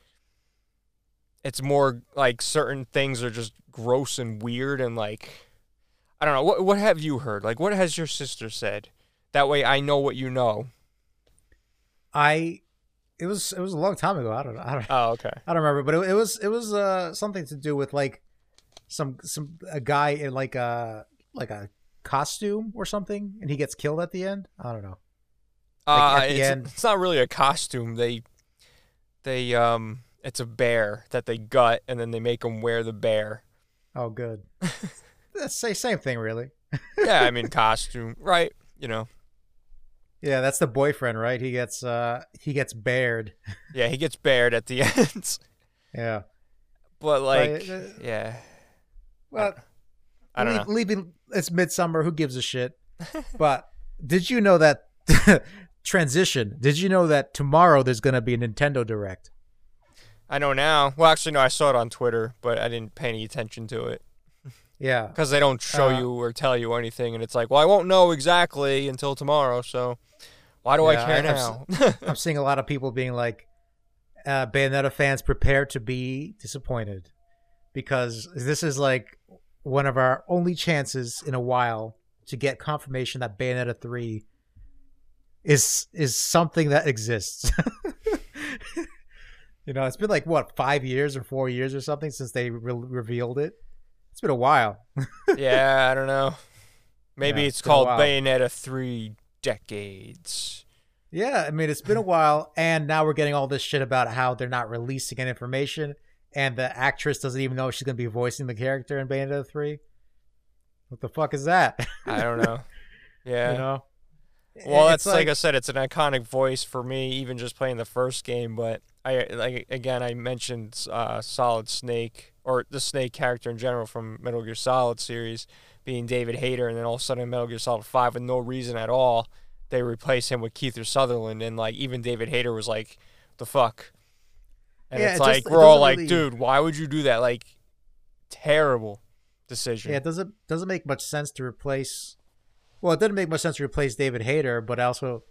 [SPEAKER 1] it's more like certain things are just gross and weird and like I don't know. What what have you heard? Like what has your sister said? That way I know what you know.
[SPEAKER 2] I it was it was a long time ago. I don't know. I don't,
[SPEAKER 1] Oh, okay.
[SPEAKER 2] I don't remember, but it, it was it was uh something to do with like some some a guy in like a like a costume or something, and he gets killed at the end. I don't know. Like,
[SPEAKER 1] uh,
[SPEAKER 2] at the
[SPEAKER 1] it's,
[SPEAKER 2] end-
[SPEAKER 1] it's not really a costume. They they um it's a bear that they gut and then they make him wear the bear.
[SPEAKER 2] Oh, good. <laughs> That's say same thing, really.
[SPEAKER 1] Yeah, I <laughs> mean costume, right? You know.
[SPEAKER 2] Yeah, that's the boyfriend, right? He gets uh he gets bared. <laughs>
[SPEAKER 1] Yeah, he gets bared at the <laughs> end.
[SPEAKER 2] Yeah.
[SPEAKER 1] but like
[SPEAKER 2] But, uh,
[SPEAKER 1] yeah,
[SPEAKER 2] Well,
[SPEAKER 1] I don't
[SPEAKER 2] leave-
[SPEAKER 1] know.
[SPEAKER 2] Leaving it's midsummer. Who gives a shit? <laughs> but did you know that transition? Did you know that tomorrow there's gonna be a Nintendo Direct?
[SPEAKER 1] I know now. Well, actually no, I saw it on Twitter, but I didn't pay any attention to it.
[SPEAKER 2] Yeah.
[SPEAKER 1] because they don't show
[SPEAKER 2] Uh,
[SPEAKER 1] you or tell you anything, and it's like, well, I won't know exactly until tomorrow. So why do I care
[SPEAKER 2] I- I've
[SPEAKER 1] now? <laughs>
[SPEAKER 2] I'm seeing a lot of people being like, uh, Bayonetta fans prepare to be disappointed because this is like one of our only chances in a while to get confirmation that Bayonetta 3 is is something that exists. <laughs> you know, it's been like what five years or four years or something since they re- revealed it. It's been a while. <laughs>
[SPEAKER 1] yeah, I don't know. Maybe
[SPEAKER 2] Yeah,
[SPEAKER 1] it's
[SPEAKER 2] it's
[SPEAKER 1] called. Bayonetta three decades.
[SPEAKER 2] Yeah, I mean it's been a while, and now we're getting all this shit about how they're not releasing any information, and the actress doesn't even know she's gonna be voicing the character in Bayonetta three. What the fuck is that?
[SPEAKER 1] I don't know. <laughs> Yeah.
[SPEAKER 2] you know.
[SPEAKER 1] Well,
[SPEAKER 2] It's
[SPEAKER 1] that's like, I said, it's an iconic voice for me, even just playing the first game. But I like again, I mentioned uh, Solid Snake or the Snake character in general from Metal Gear Solid series being David Hayter, and then all of a sudden Metal Gear Solid Five, with no reason at all, they replace him with Kiefer Sutherland, and like even David Hayter was like, "The fuck." And
[SPEAKER 2] Yeah,
[SPEAKER 1] it's
[SPEAKER 2] it
[SPEAKER 1] like
[SPEAKER 2] it
[SPEAKER 1] we're all like,
[SPEAKER 2] really-
[SPEAKER 1] dude, why would you do that? Like, terrible decision.
[SPEAKER 2] yeah, it doesn't doesn't make much sense to replace. Well, it didn't make much sense to replace David Hayter, but also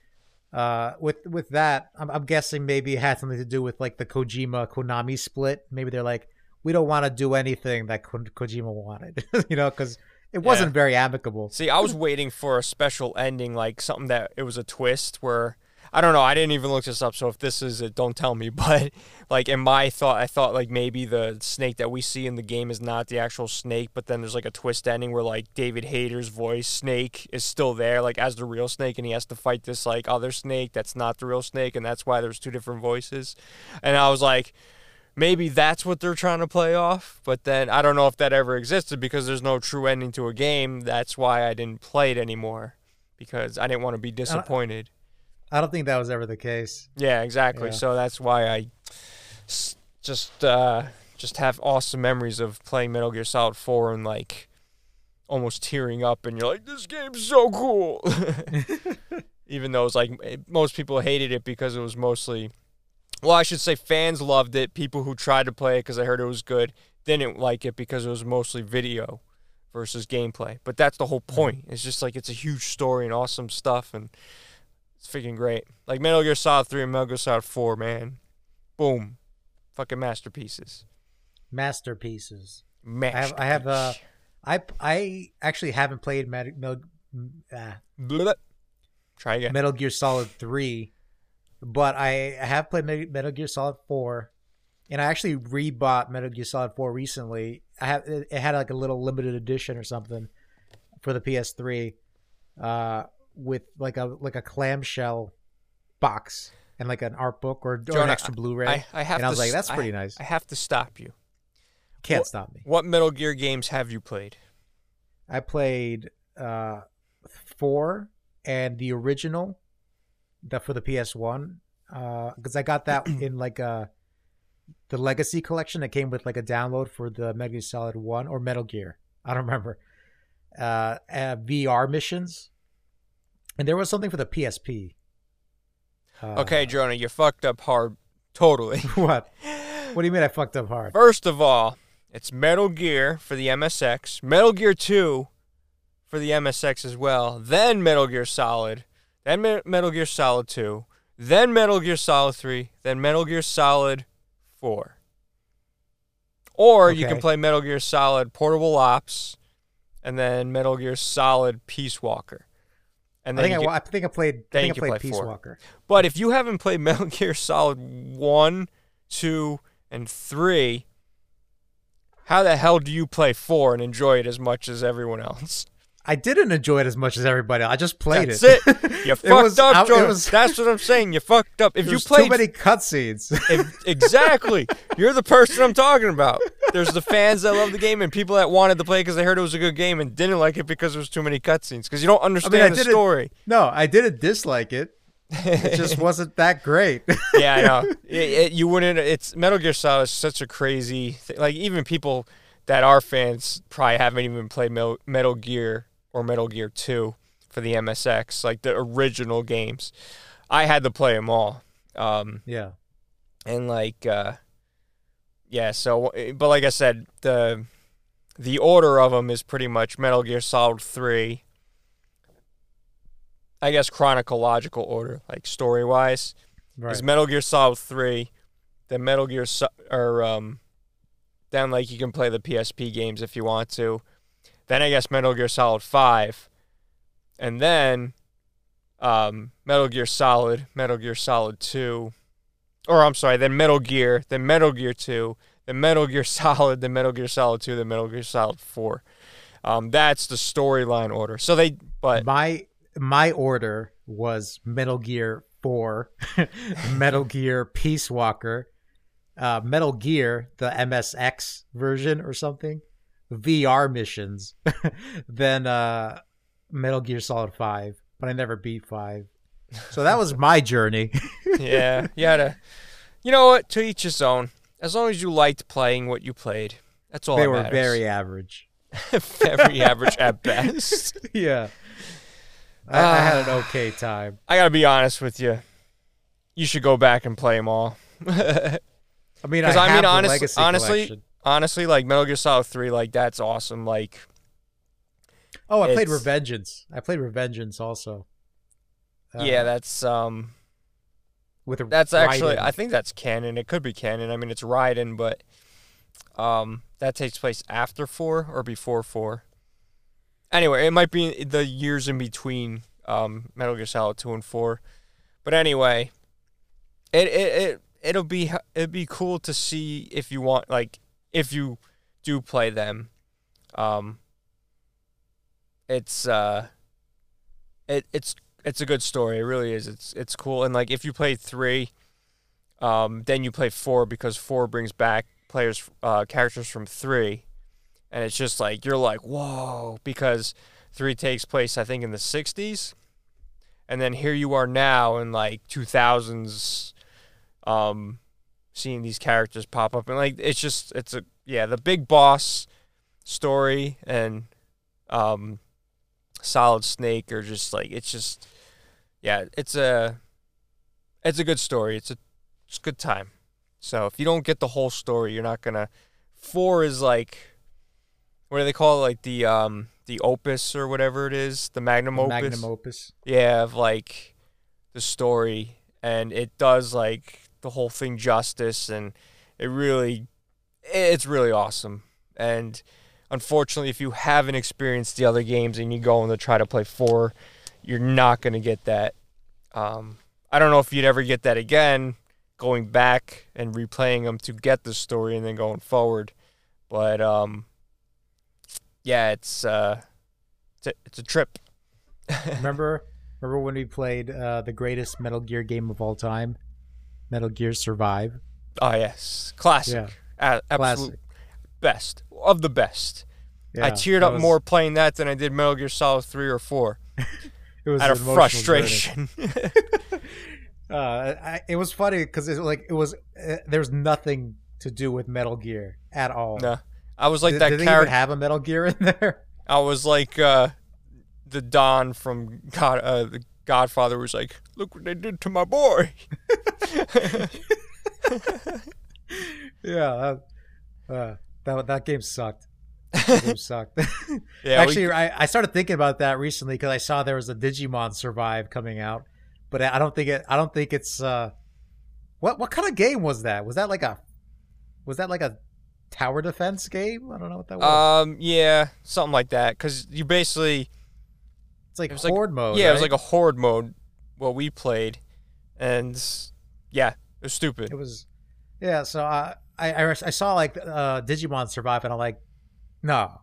[SPEAKER 2] Uh, with with that, I'm, I'm guessing maybe it had something to do with like the Kojima Konami split. Maybe they're like, we don't want to do anything that Ko- Kojima wanted, <laughs> you know, because it wasn't
[SPEAKER 1] Yeah.
[SPEAKER 2] very amicable.
[SPEAKER 1] See, I was waiting for a special ending, like something that it was a twist where I don't know. I didn't even look this up, so if this is it, don't tell me. <laughs> But like in my thought, I thought like maybe the snake that we see in the game is not the actual snake, but then there's like a twist ending where like David Hayter's voice Snake is still there, like as the real snake, and he has to fight this like other snake that's not the real snake, and that's why there's two different voices. And I was like. Maybe that's what they're trying to play off, but then I don't know if that ever existed because there's no true ending to a game. That's why I didn't play it anymore because I didn't want to be disappointed.
[SPEAKER 2] I don't think that was ever the case.
[SPEAKER 1] Yeah, exactly.
[SPEAKER 2] Yeah.
[SPEAKER 1] So that's why I just uh, just have awesome memories of playing Metal Gear Solid 4 and like almost tearing up, and you're like, "This game's so cool." <laughs> <laughs> Even though it's like most people hated it because it was mostly, well, I should say fans loved it. People who tried to play it because I heard it was good didn't like it because it was mostly video versus gameplay. But that's the whole point. It's just like it's a huge story and awesome stuff, and it's freaking great. Like Metal Gear Solid 3 and Metal Gear Solid 4, man. Boom. Fucking masterpieces.
[SPEAKER 2] Masterpieces. I have I have uh I I actually haven't played Metal Metal, uh,
[SPEAKER 1] Try again.
[SPEAKER 2] Metal Gear Solid 3, but I have played Metal Gear Solid 4 and I actually rebought Metal Gear Solid 4 recently. I have it had like a little limited edition or something for the PS3 uh with like a like a clamshell box and like an art book or, or
[SPEAKER 1] Jonah,
[SPEAKER 2] an extra Blu-ray.
[SPEAKER 1] I, I have
[SPEAKER 2] and I was like, that's pretty nice.
[SPEAKER 1] I have to stop you.
[SPEAKER 2] Can't
[SPEAKER 1] what-
[SPEAKER 2] stop me.
[SPEAKER 1] What Metal Gear games have you played?
[SPEAKER 2] I played uh four and the original that for the PS1 because I got that <clears throat> in like uh the Legacy collection that came with like a download for the Metal Gear Solid One or Metal Gear. I don't <laughs> remember. Uh, uh VR missions, and there was something for the PSP. Uh,
[SPEAKER 1] Okay, Jonah, you fucked up hard. Totally. <laughs>
[SPEAKER 2] what? What do you mean I fucked up hard?
[SPEAKER 1] First of all, it's Metal Gear for the MSX, Metal Gear 2 for the MSX as well, then Metal Gear Solid, then Me- Metal Gear Solid 2, then Metal Gear Solid 3, then Metal Gear Solid 4. Or you can play Metal Gear Solid Portable Ops and then Metal Gear Solid Peace Walker. And
[SPEAKER 2] I think I,
[SPEAKER 1] get-
[SPEAKER 2] I think I played. I think I played
[SPEAKER 1] play
[SPEAKER 2] Peace
[SPEAKER 1] four.
[SPEAKER 2] Walker.
[SPEAKER 1] but if you haven't played <laughs> Metal Gear Solid 1, 2, and 3, how the hell do you play 4 and enjoy it as much as everyone else?
[SPEAKER 2] I didn't enjoy it as much as everybody. I just played
[SPEAKER 1] That's
[SPEAKER 2] it.
[SPEAKER 1] it. <laughs> You
[SPEAKER 2] It
[SPEAKER 1] fucked
[SPEAKER 2] was-
[SPEAKER 1] up,
[SPEAKER 2] I-
[SPEAKER 1] Jordan.
[SPEAKER 2] was-
[SPEAKER 1] That's what I'm saying. You fucked up. If you played
[SPEAKER 2] too many cutscenes. <laughs>
[SPEAKER 1] if- exactly, you're the person I'm talking about. There's the fans that love the game and people that wanted to play because they heard it was a good game and didn't like it because there was too many cutscenes because you don't understand
[SPEAKER 2] I
[SPEAKER 1] the
[SPEAKER 2] didn't-
[SPEAKER 1] story.
[SPEAKER 2] no, I didn't dislike it. It <laughs> just wasn't that great.
[SPEAKER 1] yeah, I know. It, it, you wouldn't. It's Metal Gear Solid is such a crazy. Thing. Like even people that are fans probably haven't even played Metal Gear or Metal Gear Two for the MSX, like the original games. I had to play them all, um,
[SPEAKER 2] yeah.
[SPEAKER 1] and like, uh, yeah. So, but like I said, the the order of them is pretty much Metal Gear Solid Three. I guess chronological order, like story wise
[SPEAKER 2] Right.
[SPEAKER 1] is Metal Gear Solid 3, then Metal Gear so- or um then like you can play the PSP games if you want to. Then I guess Metal Gear Solid 5 and then um Metal Gear Solid, Metal Gear Solid 2 or I'm sorry, then Metal Gear, then Metal Gear 2, then Metal Gear <laughs> Solid, then Metal Gear Solid 2, then Metal Gear Solid 4. Um that's the storyline order. So they but
[SPEAKER 2] my my order was Metal Gear 4, <laughs> Metal Gear Peace Walker, uh, Metal Gear the MSX version or something, VR missions, <laughs> than uh, Metal Gear Solid 5, but I never beat 5. So that was my journey. <laughs>
[SPEAKER 1] yeah, you had to. You know what? To each his own. As long as you liked playing what you played, that's all.
[SPEAKER 2] they
[SPEAKER 1] that
[SPEAKER 2] were
[SPEAKER 1] matters.
[SPEAKER 2] very average. <laughs>
[SPEAKER 1] very average at best.
[SPEAKER 2] Yeah. I, I had an
[SPEAKER 1] Ah.
[SPEAKER 2] okay time.
[SPEAKER 1] I gotta be honest with you. You should go back and play them all.
[SPEAKER 2] I mean, I,
[SPEAKER 1] I mean, honest-
[SPEAKER 2] Legacy
[SPEAKER 1] honestly-
[SPEAKER 2] collection.
[SPEAKER 1] Honestly, like Metal Gear Solid Three, like that's awesome. Like
[SPEAKER 2] Oh, I played Revengeance. I played Revengeance also. Uh,
[SPEAKER 1] yeah, that's um,
[SPEAKER 2] with a
[SPEAKER 1] that's actually I think that's canon. It could be canon. I mean, it's Raiden, but um, that takes place after four or before four. Anyway, it might be the years in between um, Metal Gear Solid two and four, but anyway, it it it it'll be it'd be cool to see if you want like if you do play them. Um, it's uh, it it's it's a good story. It really is. It's it's cool. And like if you play three, um, then you play four because four brings back players uh, characters from three, and it's just like you're like whoa because three takes place I think in the '60s, and then here you are now in like 2000s, um, seeing these characters pop up. And like it's just it's a yeah the big boss story and um solid snake are just like it's just yeah it's a it's a good story. It's a it's a good time. So if you don't get the whole story you're not gonna four is like what do they call it? Like the um the opus or whatever it is? The magnum opus?
[SPEAKER 2] Magnum opus.
[SPEAKER 1] yeah of like the story. And it does like the whole thing justice and it really it's really awesome. And unfortunately if you haven't experienced the other games and you go to try to play four you're not going to get that. Um, i don't know if you'd ever get that again going back and replaying them to get the story and then going forward but um, yeah it's uh, it's a, it's a trip. <laughs>
[SPEAKER 2] Remember remember when we played uh, the greatest Metal Gear game of all time, Metal Gear Survive.
[SPEAKER 1] Oh yes, classic.
[SPEAKER 2] Yeah.
[SPEAKER 1] A- absolute
[SPEAKER 2] Classic.
[SPEAKER 1] best of the best. I teared up
[SPEAKER 2] was-
[SPEAKER 1] more playing that than I did Metal Gear Solid three or four <laughs>
[SPEAKER 2] It was
[SPEAKER 1] out of
[SPEAKER 2] an emotional journey.
[SPEAKER 1] frustration. <laughs> <laughs>
[SPEAKER 2] Uh, I, it was funny because it like it was uh, there's nothing to do with Metal Gear at all.
[SPEAKER 1] no, I was like
[SPEAKER 2] did,
[SPEAKER 1] that
[SPEAKER 2] did
[SPEAKER 1] character.
[SPEAKER 2] have a Metal Gear in there?
[SPEAKER 1] I was like uh, the Don from God, uh, the Godfather was like, "Look what they did to my boy." <laughs>
[SPEAKER 2] yeah, that, uh, that that game sucked. That game <laughs> sucked.
[SPEAKER 1] yeah, we-
[SPEAKER 2] Actually, I, I started thinking about that recently because I saw there was a Digimon Survive coming out, but I don't think it. I don't think it's. Uh, what what kind of game was that? Was that like a, was that like a tower defense game? I don't know what that was.
[SPEAKER 1] um, yeah, something like that. Cause you basically,
[SPEAKER 2] it's like
[SPEAKER 1] it was like-
[SPEAKER 2] horde mode.
[SPEAKER 1] yeah, it was like a horde mode. What we played, and yeah, it was stupid.
[SPEAKER 2] It was, yeah. So uh, I, I I saw like uh, Digimon Survive, and I'm like, no,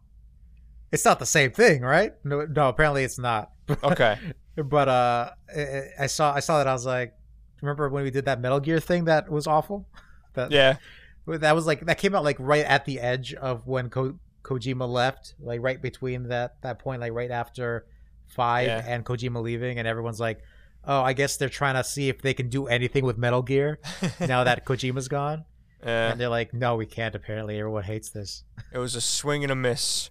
[SPEAKER 2] it's not the same thing, right? No, no. Apparently, it's not. <laughs>
[SPEAKER 1] Okay,
[SPEAKER 2] but uh, I, I saw I saw that I was like, remember when we did that Metal Gear thing that was awful? <laughs> That
[SPEAKER 1] yeah,
[SPEAKER 2] that was like that came out like right at the edge of when Ko- Kojima left, like right between that that point, like right after five
[SPEAKER 1] Yeah.
[SPEAKER 2] and Kojima leaving, and everyone's like. Oh, I guess they're trying to see if they can do anything with Metal Gear <laughs> now that Kojima's gone.
[SPEAKER 1] yeah.
[SPEAKER 2] and they're like, "No, we can't." Apparently, everyone hates this.
[SPEAKER 1] It was a swing and a miss.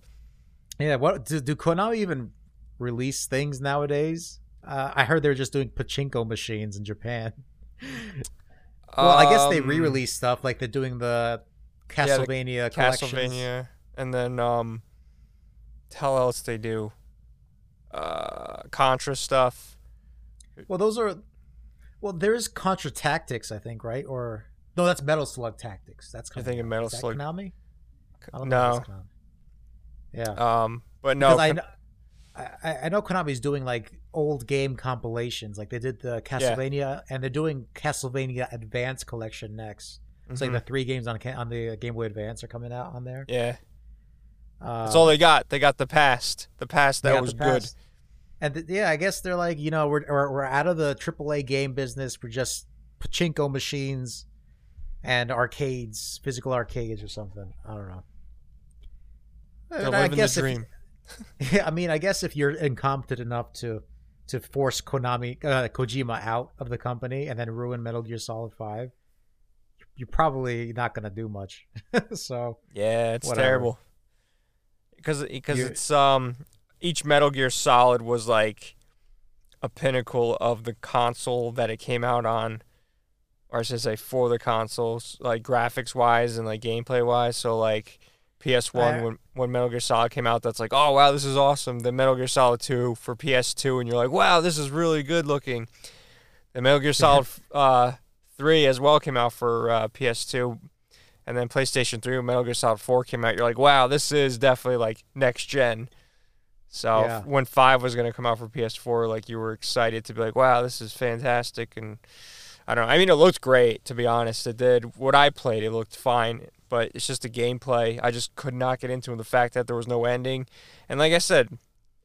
[SPEAKER 2] Yeah, what do, do Konami even release things nowadays? Uh, I heard they're just doing pachinko machines in Japan. <laughs> well, I guess they
[SPEAKER 1] Um,
[SPEAKER 2] re-release stuff like they're doing the Castlevania collections.
[SPEAKER 1] Castlevania, and then um, hell else they do, uh, Contra stuff.
[SPEAKER 2] Well, those are. Well, there's Contra Tactics, I think, right? Or no, that's Metal Slug Tactics. That's Konami.
[SPEAKER 1] thinking Metal
[SPEAKER 2] Is that
[SPEAKER 1] Slug?
[SPEAKER 2] Konami. I
[SPEAKER 1] No.
[SPEAKER 2] Konami. Yeah.
[SPEAKER 1] Um, but no,
[SPEAKER 2] because I, I I know Konami's doing like old game compilations, like they did the Castlevania, and they're doing Castlevania Advance Collection next. It's like
[SPEAKER 1] mhm,
[SPEAKER 2] the three games on on the Game Boy Advance are coming out on there.
[SPEAKER 1] yeah,
[SPEAKER 2] Uh,
[SPEAKER 1] that's all they got. They got the past. The past that was good.
[SPEAKER 2] And th- yeah, I guess they're like, you know, we're we're, we're out of the AAA game business. We're just pachinko machines and arcades, physical arcades or something. I don't know.
[SPEAKER 1] They're
[SPEAKER 2] I guess
[SPEAKER 1] the
[SPEAKER 2] if- <laughs> Yeah, I mean, I guess if you're incompetent enough to to force Konami uh, Kojima out of the company and then ruin Metal Gear Solid Five, you're probably not gonna do much. <laughs> so
[SPEAKER 1] Yeah, it's
[SPEAKER 2] Whatever.
[SPEAKER 1] terrible. Because because it's um each Metal Gear Solid was like a pinnacle of the console that it came out on, or I should say for the consoles, like graphics wise and like gameplay wise. So like PS One when when Metal Gear Solid came out that's like, oh wow, this is awesome. The Metal Gear Solid 2 for PS2, and you're like, wow, this is really good looking. The Metal Gear Solid uh, 3 as well came out for uh, PS2, and then PlayStation 3 when Metal Gear Solid 4 came out. You're like, wow, this is definitely like next gen. So
[SPEAKER 2] Yeah.
[SPEAKER 1] when 5 was gonna come out for PS4, like you were excited to be like, wow, this is fantastic, and I don't know. I mean, it looked great, to be honest. It did. What I played, it looked fine, but it's just the gameplay. I just could not get into it. The fact that there was no ending. And like I said,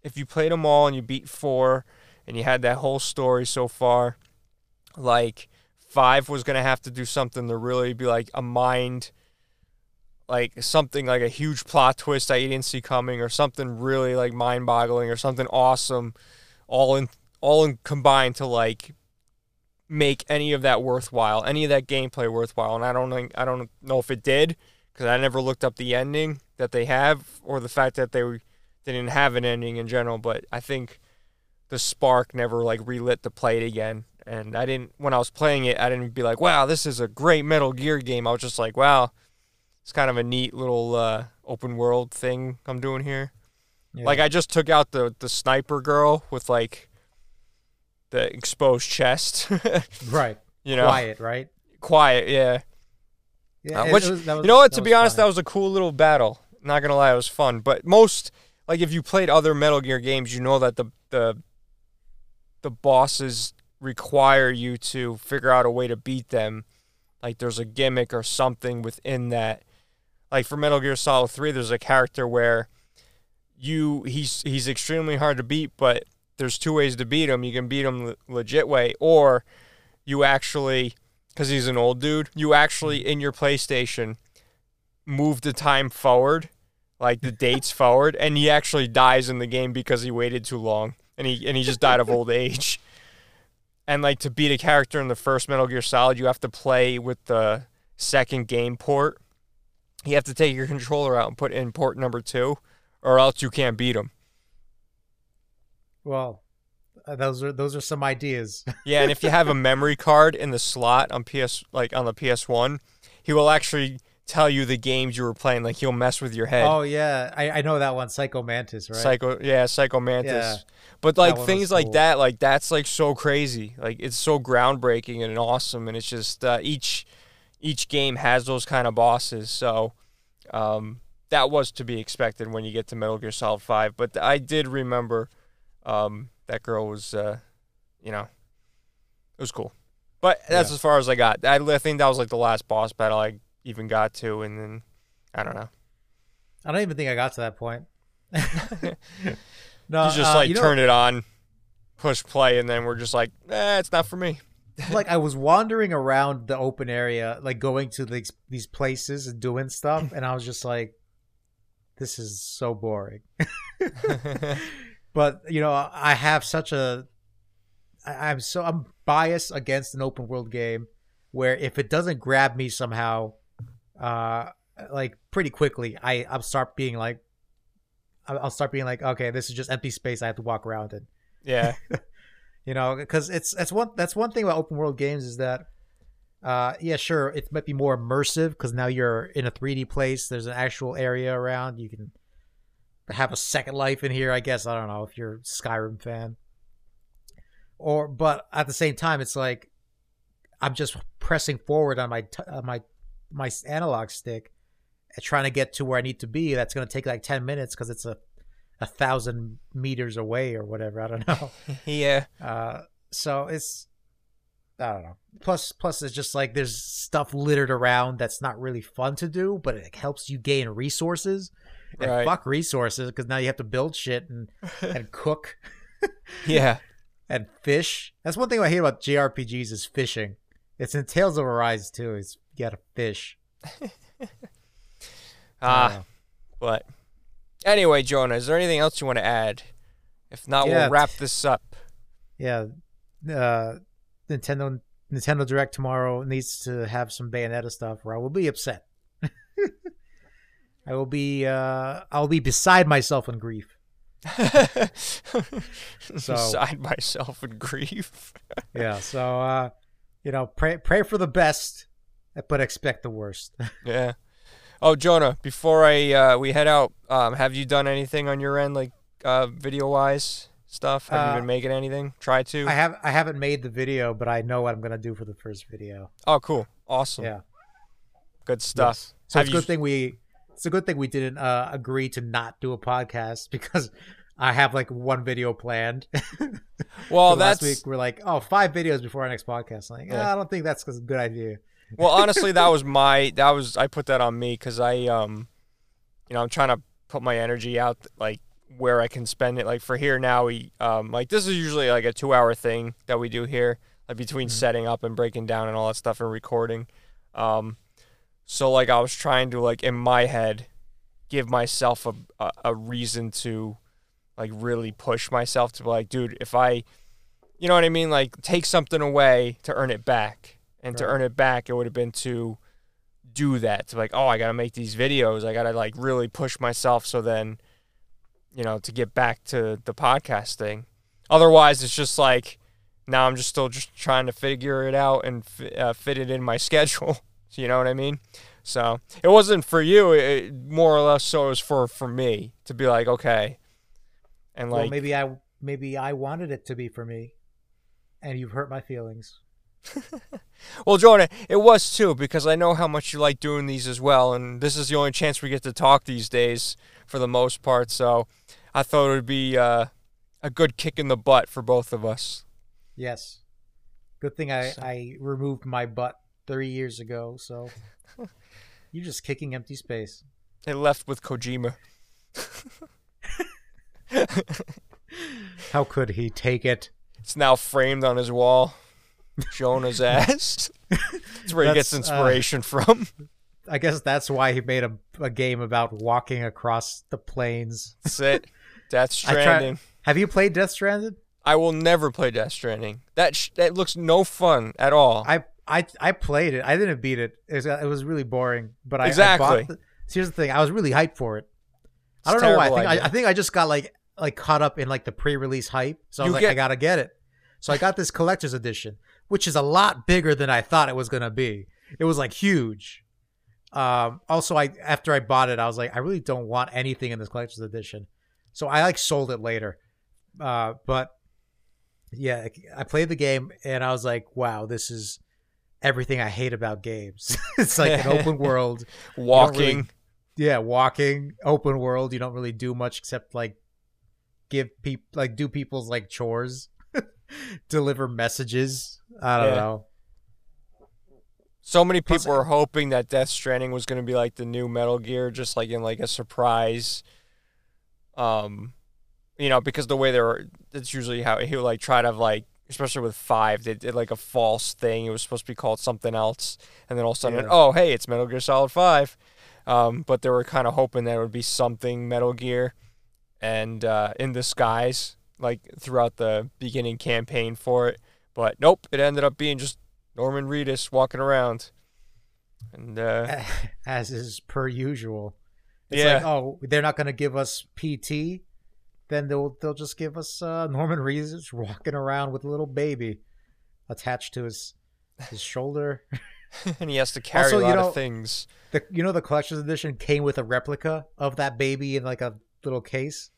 [SPEAKER 1] if you played them all and you beat four and you had that whole story so far, like five was going to have to do something to really be like a mind, like something like a huge plot twist you didn't see coming or something really like mind boggling or something awesome, all in, all in combined to like make any of that worthwhile, any of that gameplay worthwhile. And I don't think I don't know if it did because I never looked up the ending that they have or the fact that they they didn't have an ending in general. But I think the spark never like relit play it again. And I didn't when I was playing it, I didn't be like, "Wow, this is a great Metal Gear game." I was just like, "Wow, it's kind of a neat little uh, open world thing I'm doing here."
[SPEAKER 2] Yeah.
[SPEAKER 1] Like I just took out the the sniper girl with like the exposed chest. <laughs>
[SPEAKER 2] right,
[SPEAKER 1] you know,
[SPEAKER 2] quiet, right?
[SPEAKER 1] quiet, yeah.
[SPEAKER 2] Yeah,
[SPEAKER 1] Uh, which-
[SPEAKER 2] was- that
[SPEAKER 1] You know what? To be honest,
[SPEAKER 2] funny.
[SPEAKER 1] that was a cool little battle. Not gonna lie, it was fun. But most, like, if you played other Metal Gear games, you know that the the the bosses require you to figure out a way to beat them. Like, there's a gimmick or something within that. Like for Metal Gear Solid Three, there's a character where you he's he's extremely hard to beat, but there's two ways to beat him. You can beat him the legit way, or you actually because he's an old dude, you actually in your PlayStation move the time forward, like the dates <laughs> forward, and he actually dies in the game because he waited too long, and he and he just died of old age. And like to beat a character in the first Metal Gear Solid, you have to play with the second game port. You have to take your controller out and put in port number two, or else you can't beat him.
[SPEAKER 2] well, uh, those are those are some ideas. <laughs>
[SPEAKER 1] Yeah, and if you have a memory card in the slot on PS like on the PS1, he will actually tell you the games you were playing. Like he'll mess with your head.
[SPEAKER 2] oh yeah, I, I know that one, Psycho Mantis, right?
[SPEAKER 1] Psycho yeah, Psycho Mantis.
[SPEAKER 2] Yeah.
[SPEAKER 1] But like things
[SPEAKER 2] was
[SPEAKER 1] like that, like that's like so crazy. Like it's so groundbreaking and awesome and it's just uh, each each game has those kind of bosses. So um that was to be expected when you get to Metal Gear Solid 5, but I did remember um that girl was uh you know it was cool. But that's
[SPEAKER 2] Yeah.
[SPEAKER 1] as far as I got. I, I think that was like the last boss battle I even got to and then I don't know.
[SPEAKER 2] I don't even think I got to that point. <laughs> no,
[SPEAKER 1] you just
[SPEAKER 2] uh,
[SPEAKER 1] like
[SPEAKER 2] you know,
[SPEAKER 1] turn it on, push play, and then we're just like, eh, it's not for me. <laughs>
[SPEAKER 2] like I was wandering around the open area, like going to these these places and doing stuff, and I was just like, "This is so boring." <laughs> but you know, I have such a, I, I'm so I'm biased against an open world game where if it doesn't grab me somehow, uh, like pretty quickly, I I'll start being like, I'll I'll start being like, okay, this is just empty space I have to walk around in.
[SPEAKER 1] Yeah, <laughs>
[SPEAKER 2] you know because it's that's one that's one thing about open world games is that uh yeah sure it might be more immersive because now you're in a 3d place there's an actual area around you can have a second life in here i guess i don't know if you're a skyrim fan. Or but at the same time it's like i'm just pressing forward on my t- on my my analog stick and trying to get to where i need to be that's going to take like 10 minutes because it's a a thousand meters away or whatever i don't know <laughs>
[SPEAKER 1] yeah,
[SPEAKER 2] uh, so it's I don't know. Plus, plus it's just like there's stuff littered around that's not really fun to do, but it helps you gain resources. And
[SPEAKER 1] Right.
[SPEAKER 2] fuck resources because now you have to build shit and <laughs> and cook <laughs>
[SPEAKER 1] yeah,
[SPEAKER 2] and fish. That's one thing I hate about JRPGs is fishing. It's in Tales of Arise too. Is you gotta fish. <laughs>
[SPEAKER 1] ah,
[SPEAKER 2] Uh,
[SPEAKER 1] but anyway, Jonah, is there anything else you want to add? If not,
[SPEAKER 2] Yeah.
[SPEAKER 1] we'll wrap this up.
[SPEAKER 2] yeah. Uh, Nintendo Nintendo Direct tomorrow needs to have some Bayonetta stuff, or I will be upset. <laughs> I will be uh I'll be beside myself in grief. <laughs> So-
[SPEAKER 1] Beside myself in grief.
[SPEAKER 2] Yeah, so uh you know, pray pray for the best, but expect the worst. <laughs>
[SPEAKER 1] yeah. Oh, Jonah, before I uh, we head out, um, have you done anything on your end, like uh, video wise stuff? Have
[SPEAKER 2] Uh,
[SPEAKER 1] you been making anything? Try to.
[SPEAKER 2] I have I haven't made the video, but I know what I'm gonna do for the first video.
[SPEAKER 1] oh, cool, awesome,
[SPEAKER 2] Yeah.
[SPEAKER 1] good stuff.
[SPEAKER 2] Yes. So
[SPEAKER 1] Have
[SPEAKER 2] it's a
[SPEAKER 1] you-
[SPEAKER 2] good thing we it's a good thing we didn't uh, agree to not do a podcast <laughs> because I have like one video planned. <laughs>
[SPEAKER 1] Well,
[SPEAKER 2] So last
[SPEAKER 1] that's
[SPEAKER 2] week we're like, oh, five videos before our next podcast. Like,
[SPEAKER 1] Yeah.
[SPEAKER 2] "Ah, I don't think that's a good idea.
[SPEAKER 1] Well, honestly, that was my that was I put that on me because I um, you know, I'm trying to put my energy out like where I can spend it. Like for here now, we um, like this is usually like a two hour thing that we do here, like between
[SPEAKER 2] Mhm.
[SPEAKER 1] setting up and breaking down and all that stuff and recording. Um, so like I was trying to like in my head give myself a a, a reason to like really push myself to be like, dude, if I, you know what I mean, like take something away to earn it back, and to earn it back, it would have been to do that to like, oh, I gotta make these videos, I gotta like really push myself, so then, you know, to get back to the podcast thing. Otherwise, it's just like now I'm just still just trying to figure it out and uh, fit it in my <laughs> schedule. <laughs> you know what I mean? So it wasn't for you. It, more or less, so it was for for me to be like, okay, and like
[SPEAKER 2] well, maybe I maybe I wanted it to be for me, and you've hurt my feelings.
[SPEAKER 1] Well, Jonah, it was too because I know how much you like doing these as well, and this is the only chance we get to talk these days for the most part. So, I thought it would be uh, a good kick in the butt for both of us.
[SPEAKER 2] Yes. Good thing I
[SPEAKER 1] So-
[SPEAKER 2] I removed my butt three years ago. So <laughs> you're just kicking empty space.
[SPEAKER 1] It left with Kojima. <laughs>
[SPEAKER 2] How could he take it?
[SPEAKER 1] It's now framed on his wall. Jonah's ass. That's where he gets
[SPEAKER 2] That's, uh,
[SPEAKER 1] inspiration from.
[SPEAKER 2] I guess that's why he made a, a game about walking across the plains.
[SPEAKER 1] That's it. <laughs> Death Stranding.
[SPEAKER 2] Have you played Death Stranded?
[SPEAKER 1] I will never play Death Stranding. That sh- that looks no fun at all.
[SPEAKER 2] I I I played it. I didn't beat it. It was, it was really boring. But I,
[SPEAKER 1] Exactly.
[SPEAKER 2] I the, here's the thing. I was really hyped for it. I don't know why. I think I. I think I just got like like caught up in like the pre-release hype. So I was
[SPEAKER 1] You
[SPEAKER 2] like,
[SPEAKER 1] get-
[SPEAKER 2] I gotta get it. So I got this collector's edition, which is a lot bigger than I thought it was gonna be. It was like huge. Um, also, I after I bought it, I was like, I really don't want anything in this collector's edition. So I like sold it later. Uh, but yeah, I played the game and I was like, wow, this is everything I hate about games. <laughs> it's like an open <laughs> world.
[SPEAKER 1] Walking.
[SPEAKER 2] really- Yeah, walking, open world. You don't really do much except like give people like do people's like chores, <laughs> deliver messages. I don't
[SPEAKER 1] Yeah.
[SPEAKER 2] know.
[SPEAKER 1] So many
[SPEAKER 2] Plus,
[SPEAKER 1] people were hoping that Death Stranding was going to be like the new Metal Gear, just like in like a surprise. Um, you know, because the way they're, it's usually how he would like try to have like, especially with five, they did like a false thing. It was supposed to be called something else, and then all of a sudden,
[SPEAKER 2] Yeah.
[SPEAKER 1] oh hey, it's Metal Gear Solid Five. Um, but they were kind of hoping that it would be something Metal Gear, and uh, in disguise, like throughout the beginning campaign for it. But nope, it ended up being just Norman Reedus walking around. And uh, <laughs>
[SPEAKER 2] As is per usual. It's
[SPEAKER 1] Yeah.
[SPEAKER 2] like, oh, they're not going to give us PT. Then they'll they'll just give us uh, Norman Reedus walking around with a little baby attached to his his shoulder. <laughs>
[SPEAKER 1] and he has to carry
[SPEAKER 2] Also,
[SPEAKER 1] a
[SPEAKER 2] you
[SPEAKER 1] lot
[SPEAKER 2] know-
[SPEAKER 1] of things.
[SPEAKER 2] The you know the collector's edition came with a replica of that baby in like a little case.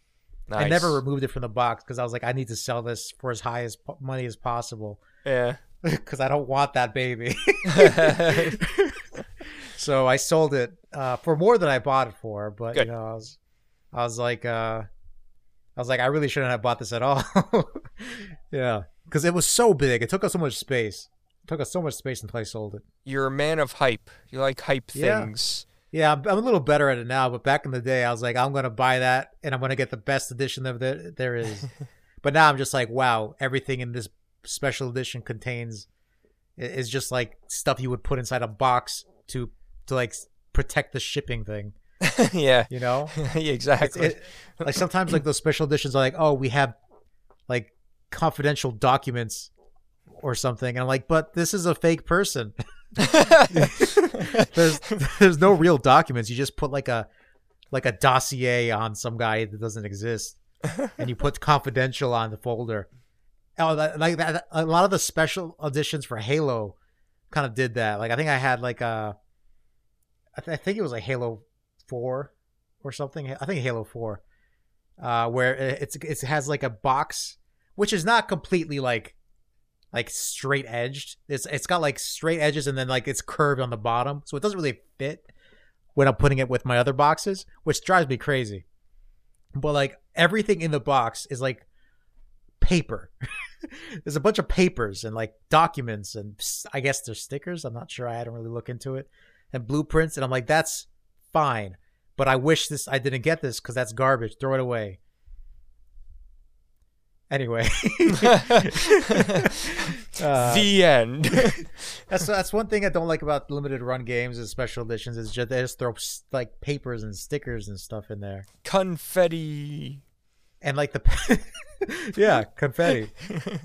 [SPEAKER 1] Nice.
[SPEAKER 2] I never removed it from the box because I was like, I need to sell this for as high as po- money as possible
[SPEAKER 1] Yeah. <laughs>
[SPEAKER 2] because I don't want that baby. <laughs> <laughs> so I sold it uh, for more than I bought it for. But
[SPEAKER 1] Good.
[SPEAKER 2] you know, I was, I was like, uh, I was like, I really shouldn't have bought this at all. yeah, because it was so big. It took us so much space. It took us so much space until I sold it.
[SPEAKER 1] You're a man of hype. You like hype
[SPEAKER 2] Yeah.
[SPEAKER 1] things.
[SPEAKER 2] Yeah, I'm, I'm a little better at it now, but back in the day, I was like, I'm gonna buy that, and I'm gonna get the best edition of it there is. <laughs> but now I'm just like, wow, everything in this special edition contains is just like stuff you would put inside a box to to like protect the shipping thing. <laughs>
[SPEAKER 1] yeah.
[SPEAKER 2] You know, <laughs>
[SPEAKER 1] yeah. Exactly.
[SPEAKER 2] it- like sometimes like those special editions are like, oh, we have like confidential documents or something, and I'm like, but this is a fake person. <laughs> there's there's no real documents. You just put like a like a dossier on some guy that doesn't exist, and you put confidential on the folder. Oh, that, like that. A lot of the special editions for Halo kind of did that. Like I think I had like a I, th- I think it was like Halo Four or something. I think Halo Four, uh, where it- it's it has like a box, which is not completely like like straight edged. It's it's got like straight edges and then like it's curved on the bottom, so it doesn't really fit when I'm putting it with my other boxes, which drives me crazy. But like everything in the box is like paper. <laughs> There's a bunch of papers and like documents and I guess there's stickers. I'm not sure. I hadn't really look into it and blueprints. And I'm like, that's fine, but I wish this I didn't get this because that's garbage. Throw it away. Anyway, <laughs> Uh,
[SPEAKER 1] the end. <laughs>
[SPEAKER 2] that's that's one thing I don't like about limited run games and special editions is just they just throw like papers and stickers and stuff in there
[SPEAKER 1] Confetti.
[SPEAKER 2] and like the <laughs> yeah confetti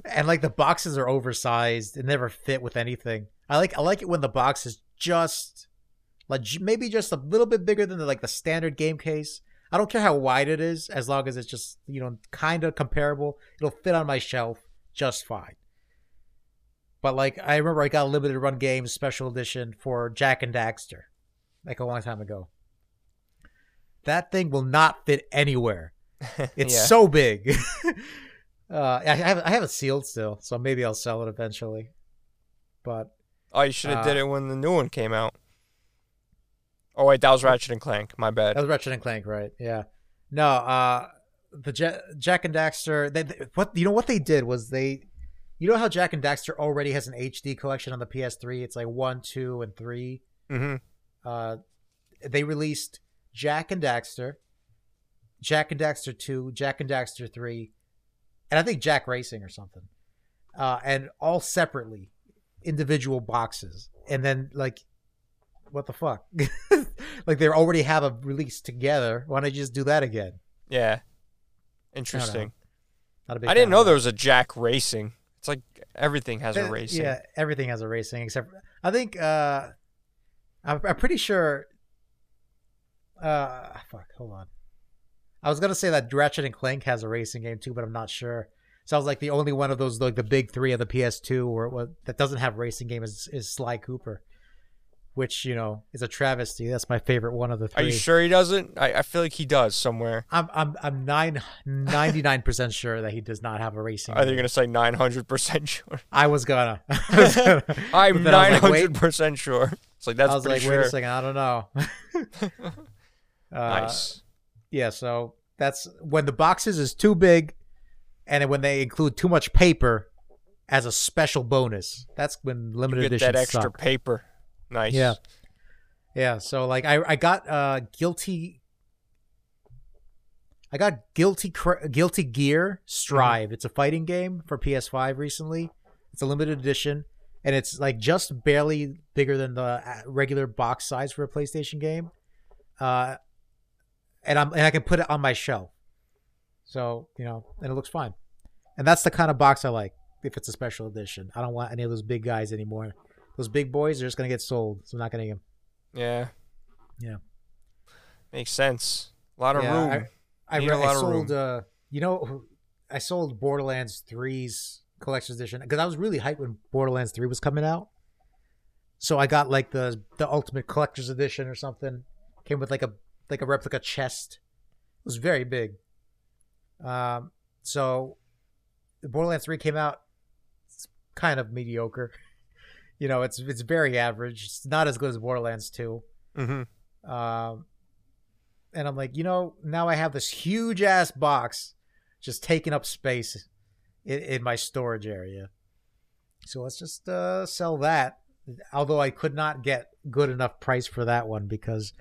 [SPEAKER 2] and like the boxes are oversized and never fit with anything. I like I like it when the box is just like maybe just a little bit bigger than the, like the standard game case. I don't care how wide it is as long as it's just you know kind of comparable. It'll fit on my shelf just fine. But like I remember I got a limited run game special edition for Jak and Daxter like a long time ago. That thing will not fit anywhere. <laughs> It's
[SPEAKER 1] Yeah.
[SPEAKER 2] so big. <laughs> uh, I have I have it sealed still, so maybe I'll sell it eventually. But
[SPEAKER 1] Oh, you should have did
[SPEAKER 2] uh,
[SPEAKER 1] it when the new one came out. Oh wait, that was Ratchet and Clank. My bad.
[SPEAKER 2] that was Ratchet and Clank, right? Yeah. No, uh, the Ja- Jak and Daxter. They, they- what you know what they did was they, you know how Jak and Daxter already has an HD collection on the PS3. It's like one, two, and three.
[SPEAKER 1] hmm
[SPEAKER 2] Uh, they released Jak and Daxter, Jak and Daxter two, Jak and Daxter three, and I think Jack Racing or something, uh, and all separately, individual boxes, and then like, what the fuck? <laughs> like they already have a release together. Why don't you just do that again?
[SPEAKER 1] Yeah. Interesting.
[SPEAKER 2] Not a big
[SPEAKER 1] I didn't know there was a Jack Racing. It's like everything has a
[SPEAKER 2] Uh,
[SPEAKER 1] racing.
[SPEAKER 2] Yeah, everything has a racing except I think uh I'm, I'm pretty sure uh fuck, hold on. I was gonna say that Ratchet and Clank has a racing game too, but I'm not sure. So I was like the only one of those like the big three of the PS2 where it was, that doesn't have racing game is, is Sly Cooper, which you know is a travesty. That's my favorite one of the three.
[SPEAKER 1] Are you sure he doesn't? I, I feel like he does somewhere.
[SPEAKER 2] I'm I'm I'm nine ninety nine percent sure that he does not have a racing.
[SPEAKER 1] Are you gonna say nine hundred percent sure?
[SPEAKER 2] I was gonna. I was gonna.
[SPEAKER 1] I'm
[SPEAKER 2] But then I
[SPEAKER 1] nine
[SPEAKER 2] was like, wait.
[SPEAKER 1] hundred percent sure. It's like that's
[SPEAKER 2] I was like,
[SPEAKER 1] sure.
[SPEAKER 2] wait a second, I don't know. <laughs> <laughs> uh,
[SPEAKER 1] nice.
[SPEAKER 2] Yeah, so that's when the boxes is too big, and when they include too much paper as a special bonus. That's when
[SPEAKER 1] You
[SPEAKER 2] limited
[SPEAKER 1] get
[SPEAKER 2] editions
[SPEAKER 1] that extra
[SPEAKER 2] suck.
[SPEAKER 1] paper. Nice.
[SPEAKER 2] Yeah. Yeah, so like I I got uh guilty. I got guilty Cr- guilty gear Strive. It's a fighting game for PS5 recently. It's a limited edition, and it's like just barely bigger than the uh, regular box size for a PlayStation game. Uh, and I'm and I can put it on my shelf, so you know, and it looks fine. And that's the kind of box I like. If it's a special edition, I don't want any of those big guys anymore. Those big boys are just gonna get sold, so I'm not gonna get them.
[SPEAKER 1] Yeah.
[SPEAKER 2] Yeah.
[SPEAKER 1] Makes sense. A lot of
[SPEAKER 2] Yeah,
[SPEAKER 1] room.
[SPEAKER 2] I,
[SPEAKER 1] Need
[SPEAKER 2] re-
[SPEAKER 1] a lot
[SPEAKER 2] I
[SPEAKER 1] of
[SPEAKER 2] sold, uh, you know, I sold Borderlands 3's collector's edition because I was really hyped when Borderlands 3 was coming out. So I got like the the ultimate collector's edition or something. Came with like a like a replica chest. It was very big. Um, so Borderlands 3 came out. It's kind of mediocre. <laughs> You know, it's it's very average. It's not as good as Borderlands 2.
[SPEAKER 1] mm-hmm.
[SPEAKER 2] Um, and I'm like, you know, now I have this huge ass box just taking up space in, in my storage area. So let's just uh, sell that. Although I could not get good enough price for that one because,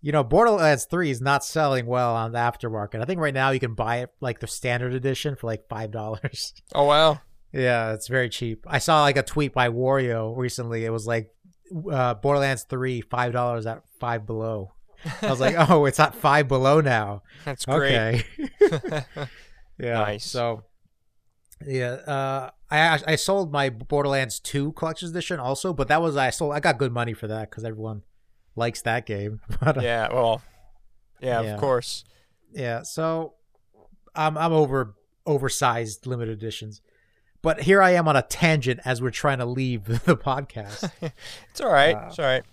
[SPEAKER 2] you know, Borderlands 3 is not selling well on the aftermarket. I think right now you can buy it like the standard edition for like $5.
[SPEAKER 1] Oh wow.
[SPEAKER 2] Yeah, it's very cheap. I saw like a tweet by Wario recently. It was like uh, Borderlands 3, $5 at 5 below. I was like, <laughs> oh, it's at 5 below now.
[SPEAKER 1] That's great.
[SPEAKER 2] Okay. <laughs> yeah.
[SPEAKER 1] Nice.
[SPEAKER 2] So, yeah, uh, I I sold my Borderlands 2 collector's edition also, but that was I sold I got good money for that cuz everyone likes that game. <laughs> But uh,
[SPEAKER 1] yeah. Well. Yeah,
[SPEAKER 2] Yeah.
[SPEAKER 1] Of course.
[SPEAKER 2] Yeah, so I'm I'm over oversized limited editions. But here I am on a tangent as we're trying to leave <laughs> the podcast. <laughs>
[SPEAKER 1] It's all right.
[SPEAKER 2] Uh,
[SPEAKER 1] it's all right.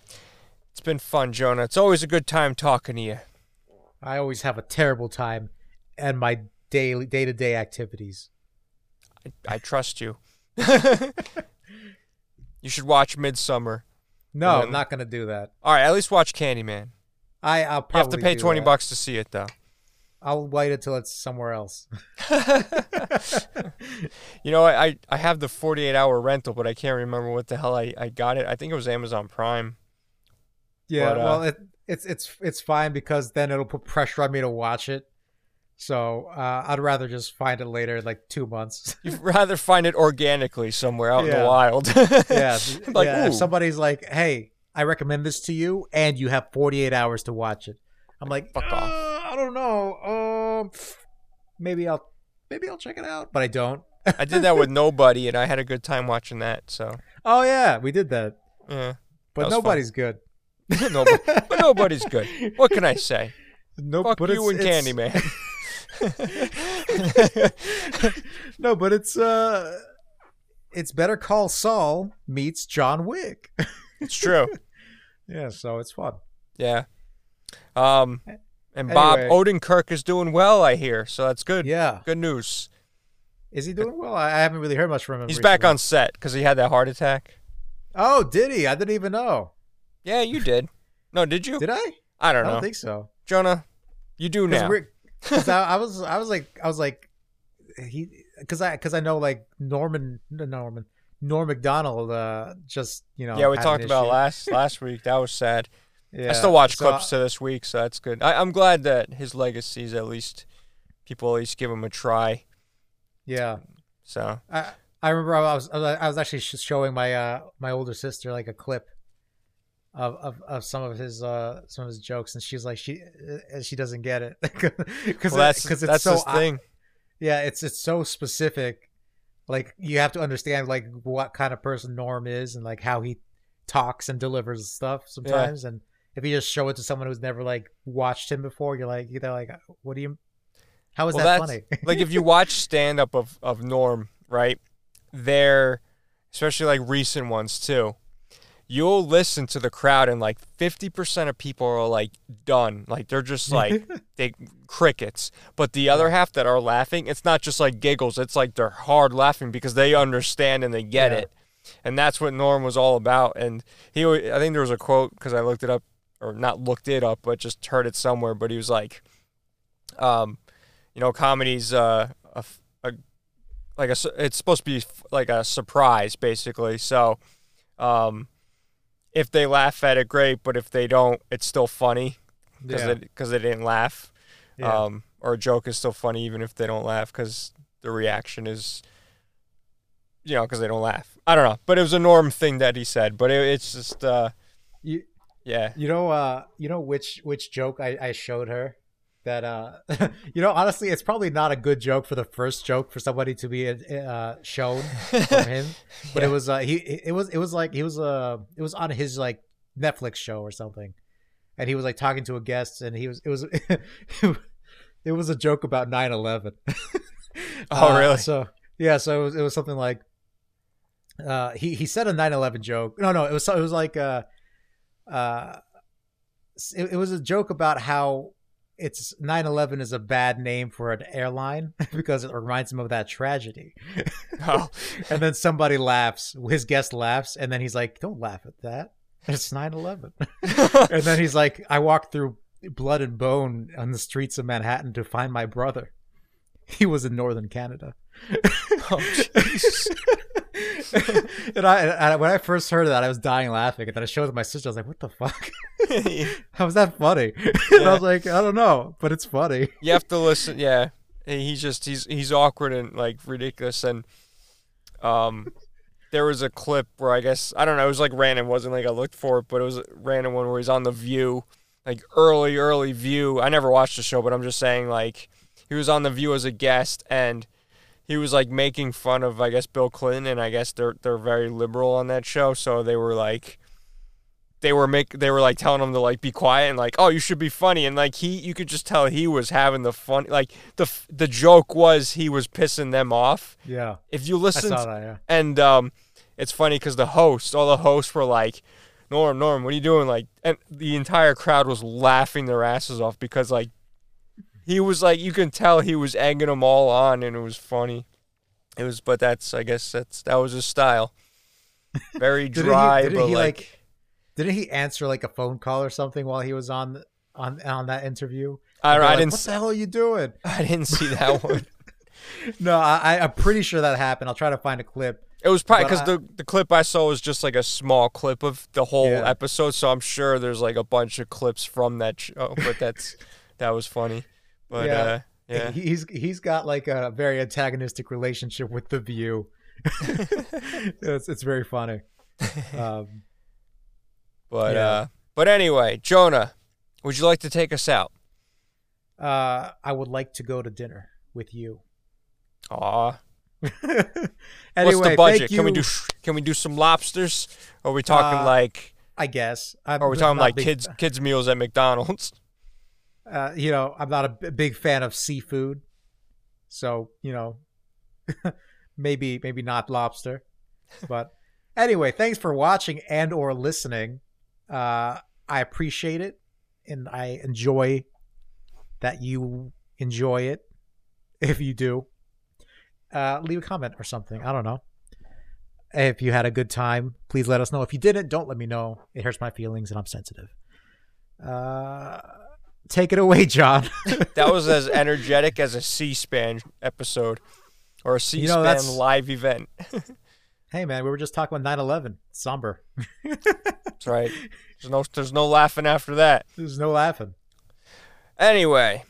[SPEAKER 1] It's been fun, Jonah. It's always a good time talking to you.
[SPEAKER 2] I always have a terrible time and my daily day to day activities.
[SPEAKER 1] I, I trust you. <laughs> you should watch Midsommar.
[SPEAKER 2] No,
[SPEAKER 1] And
[SPEAKER 2] I'm not gonna do that.
[SPEAKER 1] All right, at least watch Candyman.
[SPEAKER 2] I I'll
[SPEAKER 1] You
[SPEAKER 2] probably
[SPEAKER 1] have to pay twenty
[SPEAKER 2] that.
[SPEAKER 1] bucks to see it, though.
[SPEAKER 2] I'll wait until it's somewhere else. <laughs>
[SPEAKER 1] You know, I, I have the forty-eight hour rental, but I can't remember what the hell I, I got it. I think it was Amazon Prime.
[SPEAKER 2] Yeah,
[SPEAKER 1] But, uh,
[SPEAKER 2] well, it, it's it's it's fine because then it'll put pressure on me to watch it. So uh, I'd rather just find it later, like two months. <laughs>
[SPEAKER 1] You'd rather find it organically somewhere out in the wild. <laughs>
[SPEAKER 2] yeah,
[SPEAKER 1] Like,
[SPEAKER 2] yeah. If somebody's like, "Hey, I recommend this to you," and you have 48 hours to watch it, I'm like,
[SPEAKER 1] Fuck
[SPEAKER 2] "Uh,
[SPEAKER 1] off.
[SPEAKER 2] I don't know. Um, maybe I'll maybe I'll check it out, but I don't.
[SPEAKER 1] I did that with <laughs> Nobody, and I had a good time watching that. So,
[SPEAKER 2] Oh yeah, we did that,
[SPEAKER 1] yeah.
[SPEAKER 2] but
[SPEAKER 1] fun.
[SPEAKER 2] nobody's good. <laughs>
[SPEAKER 1] Nobody, but nobody's good. What can I <laughs> say?
[SPEAKER 2] No,
[SPEAKER 1] Fuck
[SPEAKER 2] but
[SPEAKER 1] you
[SPEAKER 2] it's-
[SPEAKER 1] and Candyman.
[SPEAKER 2] no, but it's uh, it's Better Call Saul meets John Wick.
[SPEAKER 1] it's true.
[SPEAKER 2] yeah, so it's fun.
[SPEAKER 1] Yeah. Um, and Bob
[SPEAKER 2] Anyway.
[SPEAKER 1] Odenkirk is doing well, I hear. So that's good.
[SPEAKER 2] Yeah,
[SPEAKER 1] Good news.
[SPEAKER 2] is he doing well? I, I haven't really heard much from him.
[SPEAKER 1] He's back on set because he had that heart attack.
[SPEAKER 2] Oh, did he? I didn't even know.
[SPEAKER 1] Yeah, you did. No, did you?
[SPEAKER 2] Did I?
[SPEAKER 1] I
[SPEAKER 2] I
[SPEAKER 1] don't
[SPEAKER 2] don't
[SPEAKER 1] know.
[SPEAKER 2] think so.
[SPEAKER 1] Jonah, you do now.
[SPEAKER 2] 'cause I, I was, I was like, I was like, he, because I, because I know like Norman, no, Norman, Norm Macdonald, uh, just you know.
[SPEAKER 1] Yeah, we talked about last <laughs> last week. That was sad.
[SPEAKER 2] Yeah,
[SPEAKER 1] I still watch
[SPEAKER 2] so-
[SPEAKER 1] clips to this week, so that's good. I, I'm glad that his legacy is at least people at least give him a try.
[SPEAKER 2] Yeah,
[SPEAKER 1] So
[SPEAKER 2] I, I remember I was, I was actually sh- showing my, uh, my older sister like a clip. Of, of, of some of his uh some of his jokes and she's like she uh, she doesn't get it <laughs> because
[SPEAKER 1] well, that's
[SPEAKER 2] because it's
[SPEAKER 1] that's
[SPEAKER 2] so
[SPEAKER 1] his thing.
[SPEAKER 2] Yeah, it's it's so specific. Like you have to understand like what kind of person Norm is and like how he talks and delivers stuff sometimes. And if you just show it to someone who's never like watched him before, you're like they're like, what do you? How is
[SPEAKER 1] Well,
[SPEAKER 2] that funny? <laughs>
[SPEAKER 1] like if you watch stand up of, of Norm, right? They're especially like recent ones too. You'll listen to the crowd and like 50% of people are like done. Like they're just <laughs> like they crickets. But the other half that are laughing, it's not just like giggles. It's like they're hard laughing because they understand and they get
[SPEAKER 2] Yeah.
[SPEAKER 1] it. And that's what Norm was all about. And he, I think there was a quote because I looked it up, or not looked it up, but just heard it somewhere. But he was like, um, you know, comedy's uh, a, a- like a, it's supposed to be like a surprise, basically. So, um, if they laugh at it, great. But if they don't, it's still funny because
[SPEAKER 2] yeah.
[SPEAKER 1] they, cause they didn't laugh.
[SPEAKER 2] yeah.
[SPEAKER 1] Um, or a joke is still funny even if they don't laugh because the reaction is, you know, because they don't laugh. I don't know, but it was a norm thing that he said. But it, it's just, uh, yeah,
[SPEAKER 2] you know uh you know which which joke I, I showed her? That uh <laughs> you know honestly it's probably not a good joke for the first joke for somebody to be uh shown from him. <laughs> But it was uh he it was it was like he was uh it was on his like netflix show or something. And he was like talking to a guest and he was it was <laughs> it was a joke about 9-11
[SPEAKER 1] Oh,
[SPEAKER 2] Uh,
[SPEAKER 1] really?
[SPEAKER 2] so yeah so it was, it was something like uh he he said a 9-11 joke. No no it was it was like uh uh it, it was a joke about how it's 9-11 is a bad name for an airline <laughs> because it reminds him of that tragedy. <laughs>
[SPEAKER 1] Oh.
[SPEAKER 2] and then somebody laughs his guest laughs and then he's like don't laugh at that. It's 9-11 <laughs> and then he's like i walked through blood and bone on the streets of manhattan to find my brother. He was in northern canada
[SPEAKER 1] Oh, <laughs>
[SPEAKER 2] and I, and I when i first heard that i was dying laughing and then i showed it to my sister i was like what the fuck <laughs> how was that funny <laughs> and i was like i don't know but it's funny
[SPEAKER 1] you have to listen. Yeah, he's just he's he's awkward and like ridiculous. And um, there was a clip where I guess I don't know. It was like random. It wasn't like I looked for it, but it was a random one where he's on the View, like early early View. I never watched the show, but I'm just saying like he was on the View as a guest and. He was like making fun of, I guess, Bill Clinton, and I guess they're they're very liberal on that show, so they were like, they were make they were like telling him to like be quiet and like oh you should be funny and like he you could just tell he was having the fun like the the joke was he was pissing them off.
[SPEAKER 2] Yeah.
[SPEAKER 1] If you listen
[SPEAKER 2] yeah.
[SPEAKER 1] and um it's funny because the host all the hosts were like Norm, Norm, what are you doing? Like, and the entire crowd was laughing their asses off because like he was like you can tell he was egging them all on, and it was funny. It was, but that's I guess that's that was his style. <laughs> Very
[SPEAKER 2] Didn't
[SPEAKER 1] dry,
[SPEAKER 2] he, didn't
[SPEAKER 1] but
[SPEAKER 2] he
[SPEAKER 1] like,
[SPEAKER 2] like, didn't he answer like a phone call or something while he was on on on that interview?
[SPEAKER 1] I I
[SPEAKER 2] like,
[SPEAKER 1] didn't.
[SPEAKER 2] What the hell are you doing? <laughs>
[SPEAKER 1] I didn't see that <laughs> one.
[SPEAKER 2] No, I, I- I'm pretty sure that happened. I'll try to find a clip.
[SPEAKER 1] It was probably because the the clip I saw was just like a small clip of the whole
[SPEAKER 2] Yeah.
[SPEAKER 1] episode, so I'm sure there's like a bunch of clips from that show. Oh, but that's that was funny. But
[SPEAKER 2] Yeah.
[SPEAKER 1] uh, yeah,
[SPEAKER 2] He's he's got like a very antagonistic relationship with the View. <laughs> it's it's very funny. <laughs> Um,
[SPEAKER 1] but
[SPEAKER 2] yeah.
[SPEAKER 1] uh, but anyway, Jonah, would you like to take us out?
[SPEAKER 2] uh, I would like to go to dinner with you.
[SPEAKER 1] Aw,
[SPEAKER 2] anyway, <laughs>
[SPEAKER 1] what's the budget? Can we do can we do some lobsters? Or are we talking
[SPEAKER 2] Uh,
[SPEAKER 1] like
[SPEAKER 2] I guess. I'm
[SPEAKER 1] are we talking like
[SPEAKER 2] big-
[SPEAKER 1] kids kids meals at McDonald's?
[SPEAKER 2] Uh, you know, I'm not a big fan of seafood, so you know, <laughs> maybe maybe not lobster. But anyway, thanks for watching and or listening. Uh, I appreciate it, and I enjoy that you enjoy it. If you do, uh, leave a comment or something. I don't know. If you had a good time, please let us know. If you didn't, don't let me know. It hurts my feelings, and I'm sensitive. Uh, take it away, John. <laughs>
[SPEAKER 1] That was as energetic as a C-SPAN episode or a C-SPAN
[SPEAKER 2] know, that's-
[SPEAKER 1] live event. <laughs>
[SPEAKER 2] hey, man, we were just talking about 9/11. Somber.
[SPEAKER 1] That's right. There's no there's no laughing after that.
[SPEAKER 2] There's no laughing.
[SPEAKER 1] Anyway,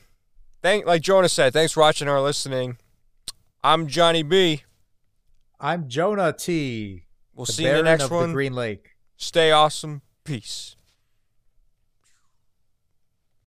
[SPEAKER 1] thank like Jonah said, thanks for watching or listening. I'm Johnny B.
[SPEAKER 2] I'm Jonah T.
[SPEAKER 1] We'll see you in the next one.
[SPEAKER 2] The Green Lake.
[SPEAKER 1] Stay awesome. Peace.